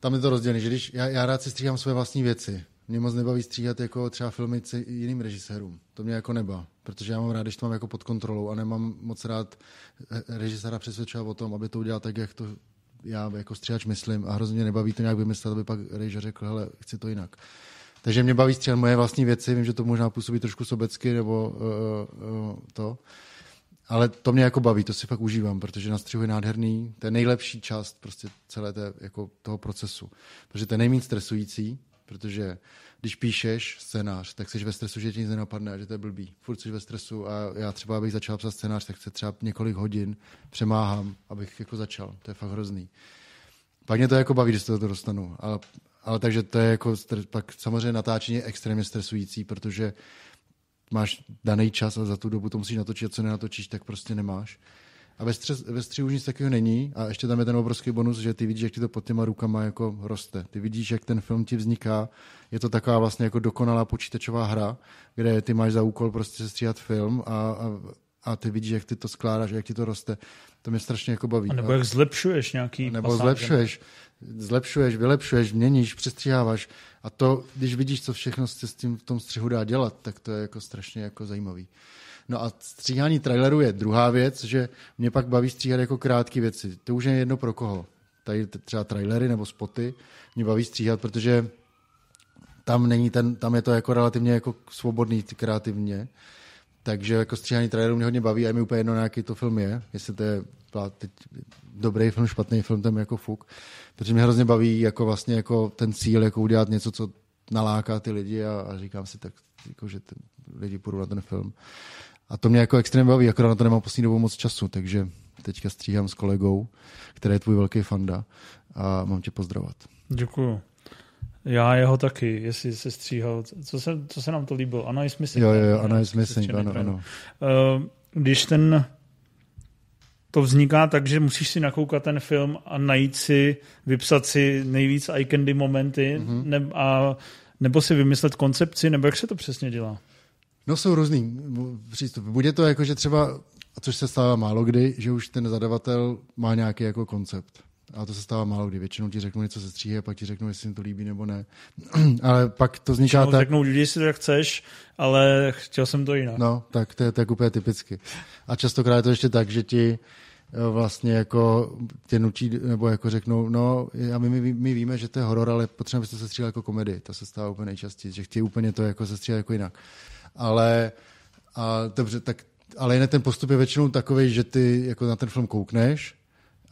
tam je to rozdělené, že když já, já rád si stříhám své vlastní věci, mě moc nebaví stříhat jako třeba filmy jiným režisérům. To mě jako neba, protože já mám rád, když to mám jako pod kontrolou a nemám moc rád eh, režiséra přesvědčovat o tom, aby to udělal tak, jak to já jako stříhač myslím a hrozně mě nebaví to nějak vymyslet, aby pak režisér řekl, hele, chci to jinak. Takže mě baví stříhat moje vlastní věci, vím, že to možná působí trošku sobecky nebo uh, uh, to, ale to mě jako baví, to si fakt užívám, protože na střihu je nádherný, to je nejlepší část prostě celé té, jako toho procesu, protože to je nejméně stresující, protože když píšeš scénář, tak jsi ve stresu, že ti nic nenapadne a že to je blbý. Furt jsi ve stresu a já třeba, abych začal psát scénář, tak se třeba několik hodin přemáhám, abych jako začal. To je fakt hrozný. Pak mě to jako baví, když se to dostanu. Ale, ale takže to je jako, pak samozřejmě natáčení je extrémně stresující, protože máš daný čas a za tu dobu to musíš natočit, a co nenatočíš, tak prostě nemáš. A ve, stře- ve střihu už nic takového není a ještě tam je ten obrovský bonus, že ty vidíš, jak ti to pod těma rukama jako roste. Ty vidíš, jak ten film ti vzniká. Je to taková vlastně jako dokonalá počítačová hra, kde ty máš za úkol prostě stříhat film a, a, a ty vidíš, jak ty to skládáš, jak ti to roste. To mě strašně jako baví. A nebo jak zlepšuješ nějaký Nebo pasáže. zlepšuješ, zlepšuješ, vylepšuješ, měníš, přestříháváš. A to, když vidíš, co všechno se s tím v tom střihu dá dělat, tak to je jako strašně jako zajímavý. No a stříhání traileru je druhá věc, že mě pak baví stříhat jako krátké věci. To už je jedno pro koho. Tady třeba trailery nebo spoty mě baví stříhat, protože tam, není ten, tam je to jako relativně jako svobodný kreativně. Takže jako stříhání trailerů mě hodně baví a je mi úplně jedno, jaký to film je. Jestli to je teď dobrý film, špatný film, tam jako fuk. Protože mě hrozně baví jako vlastně jako ten cíl, jako udělat něco, co naláká ty lidi a, a říkám si tak, jako, že ten, lidi půjdou na ten film. A to mě jako extrémně baví, akorát na to nemám poslední dobou moc času, takže teďka stříhám s kolegou, který je tvůj velký fanda a mám tě pozdravovat. Děkuju. Já jeho taky, jestli se stříhal. Co se, co se nám to líbilo? Anna is missing. Jo, jo, jo Anna is missing, ano, ano. Uh, když ten to vzniká tak, že musíš si nakoukat ten film a najít si, vypsat si nejvíc eye candy momenty mm-hmm. ne, a, nebo si vymyslet koncepci, nebo jak se to přesně dělá? No jsou různý přístupy. Bude to jako, že třeba, což se stává málo kdy, že už ten zadavatel má nějaký jako koncept. A to se stává málo kdy. Většinou ti řeknu něco se stříhy a pak ti řeknu, jestli jim to líbí nebo ne. ale pak to vzniká Většinou tak... Řeknou, udělej si to, jak chceš, ale chtěl jsem to jinak. No, tak to je tak úplně typicky. A častokrát je to ještě tak, že ti eh, vlastně jako tě nutí, nebo jako řeknou, no a my, my, my víme, že to je horor, ale potřebujeme, abyste se stříhali jako komedii. To se stává úplně nejčastěji, že chtějí úplně to jako se stříhat jako jinak ale a dobře, tak, ale jinak ten postup je většinou takový, že ty jako na ten film koukneš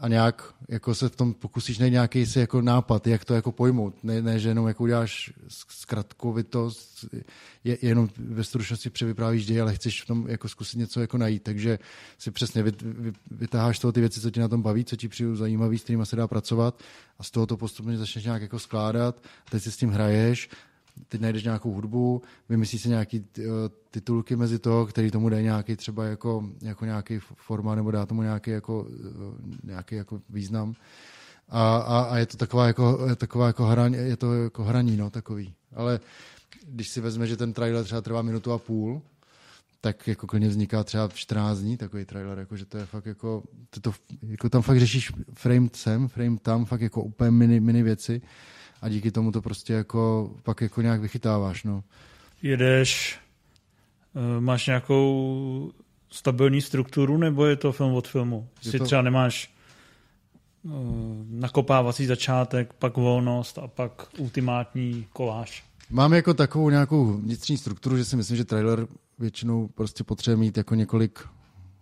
a nějak jako se v tom pokusíš najít nějaký si jako nápad, jak to jako pojmout. Ne, ne že jenom jako uděláš zkratkovitost, je, jenom ve stručnosti převyprávíš děj, ale chceš v tom jako zkusit něco jako najít. Takže si přesně vy, vy, vytáháš toho ty věci, co ti na tom baví, co ti přijde zajímavý, s kterými se dá pracovat a z toho to postupně začneš nějak jako skládat, teď si s tím hraješ teď najdeš nějakou hudbu, vymyslíš si nějaký uh, titulky mezi to, který tomu dají nějaký třeba jako, jako nějaký forma nebo dá tomu nějaký jako, uh, nějaký jako význam. A, a, a, je to taková jako, taková jako hraní, je to jako hraní, no, takový. Ale když si vezme, že ten trailer třeba trvá minutu a půl, tak jako klidně vzniká třeba v 14 dní takový trailer, jako, že to je fakt jako, to, to, jako tam fakt řešíš frame sem, frame tam, fakt jako úplně mini, mini věci a díky tomu to prostě jako pak jako nějak vychytáváš, no. Jedeš, eh, máš nějakou stabilní strukturu, nebo je to film od filmu? Jestli to... třeba nemáš uh, nakopávací začátek, pak volnost a pak ultimátní koláž. Mám jako takovou nějakou vnitřní strukturu, že si myslím, že trailer většinou prostě potřebuje mít jako několik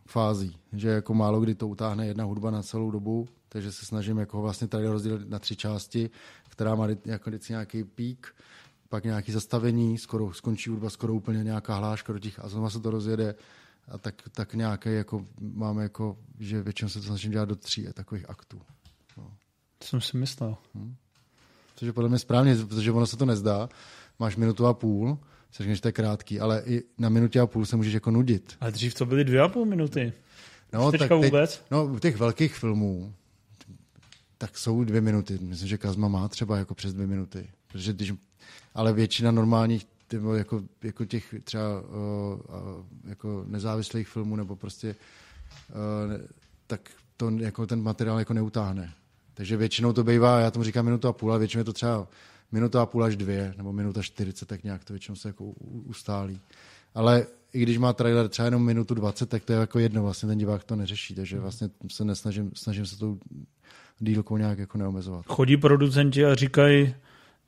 fází, že jako málo kdy to utáhne jedna hudba na celou dobu, takže se snažím jako vlastně tady rozdělit na tři části, která má jako vždycky nějaký pík, pak nějaký zastavení, skoro skončí hudba, skoro úplně nějaká hláška do těch a znovu se to rozjede a tak, tak nějaké jako máme jako, že většinou se to snažím dělat do tří takových aktů. No. To jsem si myslel. Hmm. Což je podle mě správně, protože ono se to nezdá. Máš minutu a půl, si řekneš, že to je krátký, ale i na minutě a půl se můžeš jako nudit. Ale dřív to byly dvě a půl minuty. No, tak teď, vůbec? No, u těch velkých filmů, tak jsou dvě minuty. Myslím, že Kazma má třeba jako přes dvě minuty. Protože když, ale většina normálních jako, jako těch třeba uh, jako nezávislých filmů nebo prostě uh, tak to jako ten materiál jako neutáhne. Takže většinou to bývá, já tomu říkám minutu a půl, ale většinou je to třeba minuta a půl až dvě, nebo minuta čtyřicet, tak nějak to většinou se jako ustálí. Ale i když má trailer třeba jenom minutu 20, tak to je jako jedno, vlastně ten divák to neřeší, takže vlastně se nesnažím, snažím se tou dílkou nějak jako neomezovat. Chodí producenti a říkají,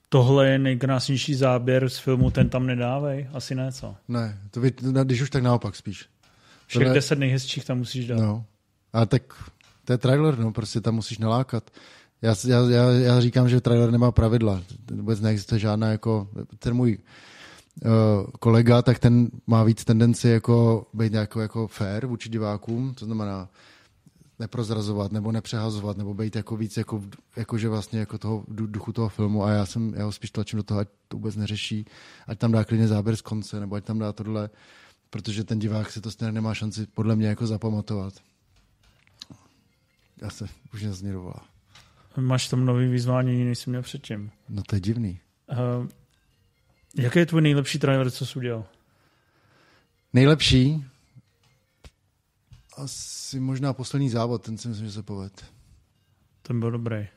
tohle je nejkrásnější záběr z filmu, ten tam nedávej? Asi ne, co? Ne, to by, když už tak naopak spíš. Všech Tohle... deset nejhezčích tam musíš dát. No, a tak to je trailer, no, prostě tam musíš nalákat. Já, já, já, já říkám, že trailer nemá pravidla. Vůbec neexistuje žádná jako, ten můj uh, kolega, tak ten má víc tendenci jako být jako, jako fair vůči divákům, to znamená neprozrazovat nebo nepřehazovat, nebo být jako víc jako, jako že vlastně jako toho duchu toho filmu a já jsem, já ho spíš tlačím do toho, ať to vůbec neřeší, ať tam dá klidně záběr z konce, nebo ať tam dá tohle, protože ten divák si to stejně nemá šanci podle mě jako zapamatovat. Já se už nezněrovala. Máš tam nový vyzvání, než jsem měl předtím. No to je divný. Uh, jaký je tvůj nejlepší trailer, co jsi udělal? Nejlepší? Asi možná poslední závod, ten si myslím, že se poved. Ten byl dobrý.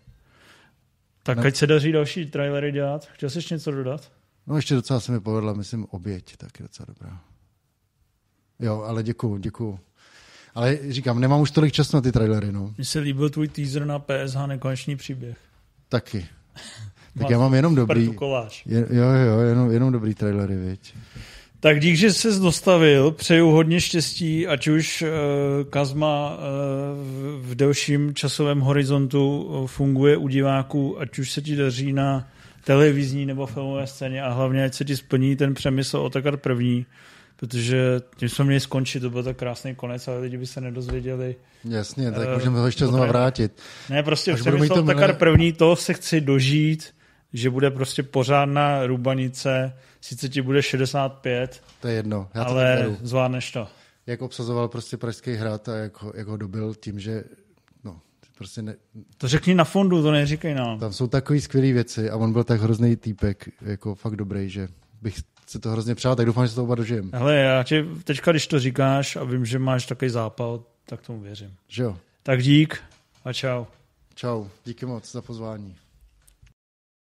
Tak ne. ať se daří další trailery dělat. Chtěl jsi ještě něco dodat? No ještě docela se mi povedla, myslím, oběť, tak je docela dobrá. Jo, ale děkuju, děkuju. Ale říkám, nemám už tolik času na ty trailery. No. Mně se líbil tvůj teaser na PSH Nekonečný příběh. Taky. tak já mám jenom dobrý... Je, jo, jo, jenom, jenom dobrý trailery, viď. Tak dík, že jsi dostavil, přeju hodně štěstí, ať už uh, Kazma uh, v delším časovém horizontu uh, funguje u diváků, ať už se ti daří na televizní nebo filmové scéně a hlavně, ať se ti splní ten přemysl o takar první, protože tím jsme měli skončit, to byl tak krásný konec, ale lidi by se nedozvěděli. Jasně, tak uh, můžeme to ještě znovu vrátit. Ne, prostě přemysl o takar první, to se chci dožít, že bude prostě pořádná rubanice, sice ti bude 65, to je jedno, já to ale zvládneš to. Jak obsazoval prostě Pražský hrad a jak ho, jak ho dobil tím, že no, prostě ne... To řekni na fondu, to neříkej nám. Tam jsou takové skvělé věci a on byl tak hrozný týpek, jako fakt dobrý, že bych si to hrozně přál, tak doufám, že se to oba dožijem. Hele, já tě teďka, když to říkáš a vím, že máš takový zápal, tak tomu věřím. Že jo. Tak dík a čau. Čau, díky moc za pozvání.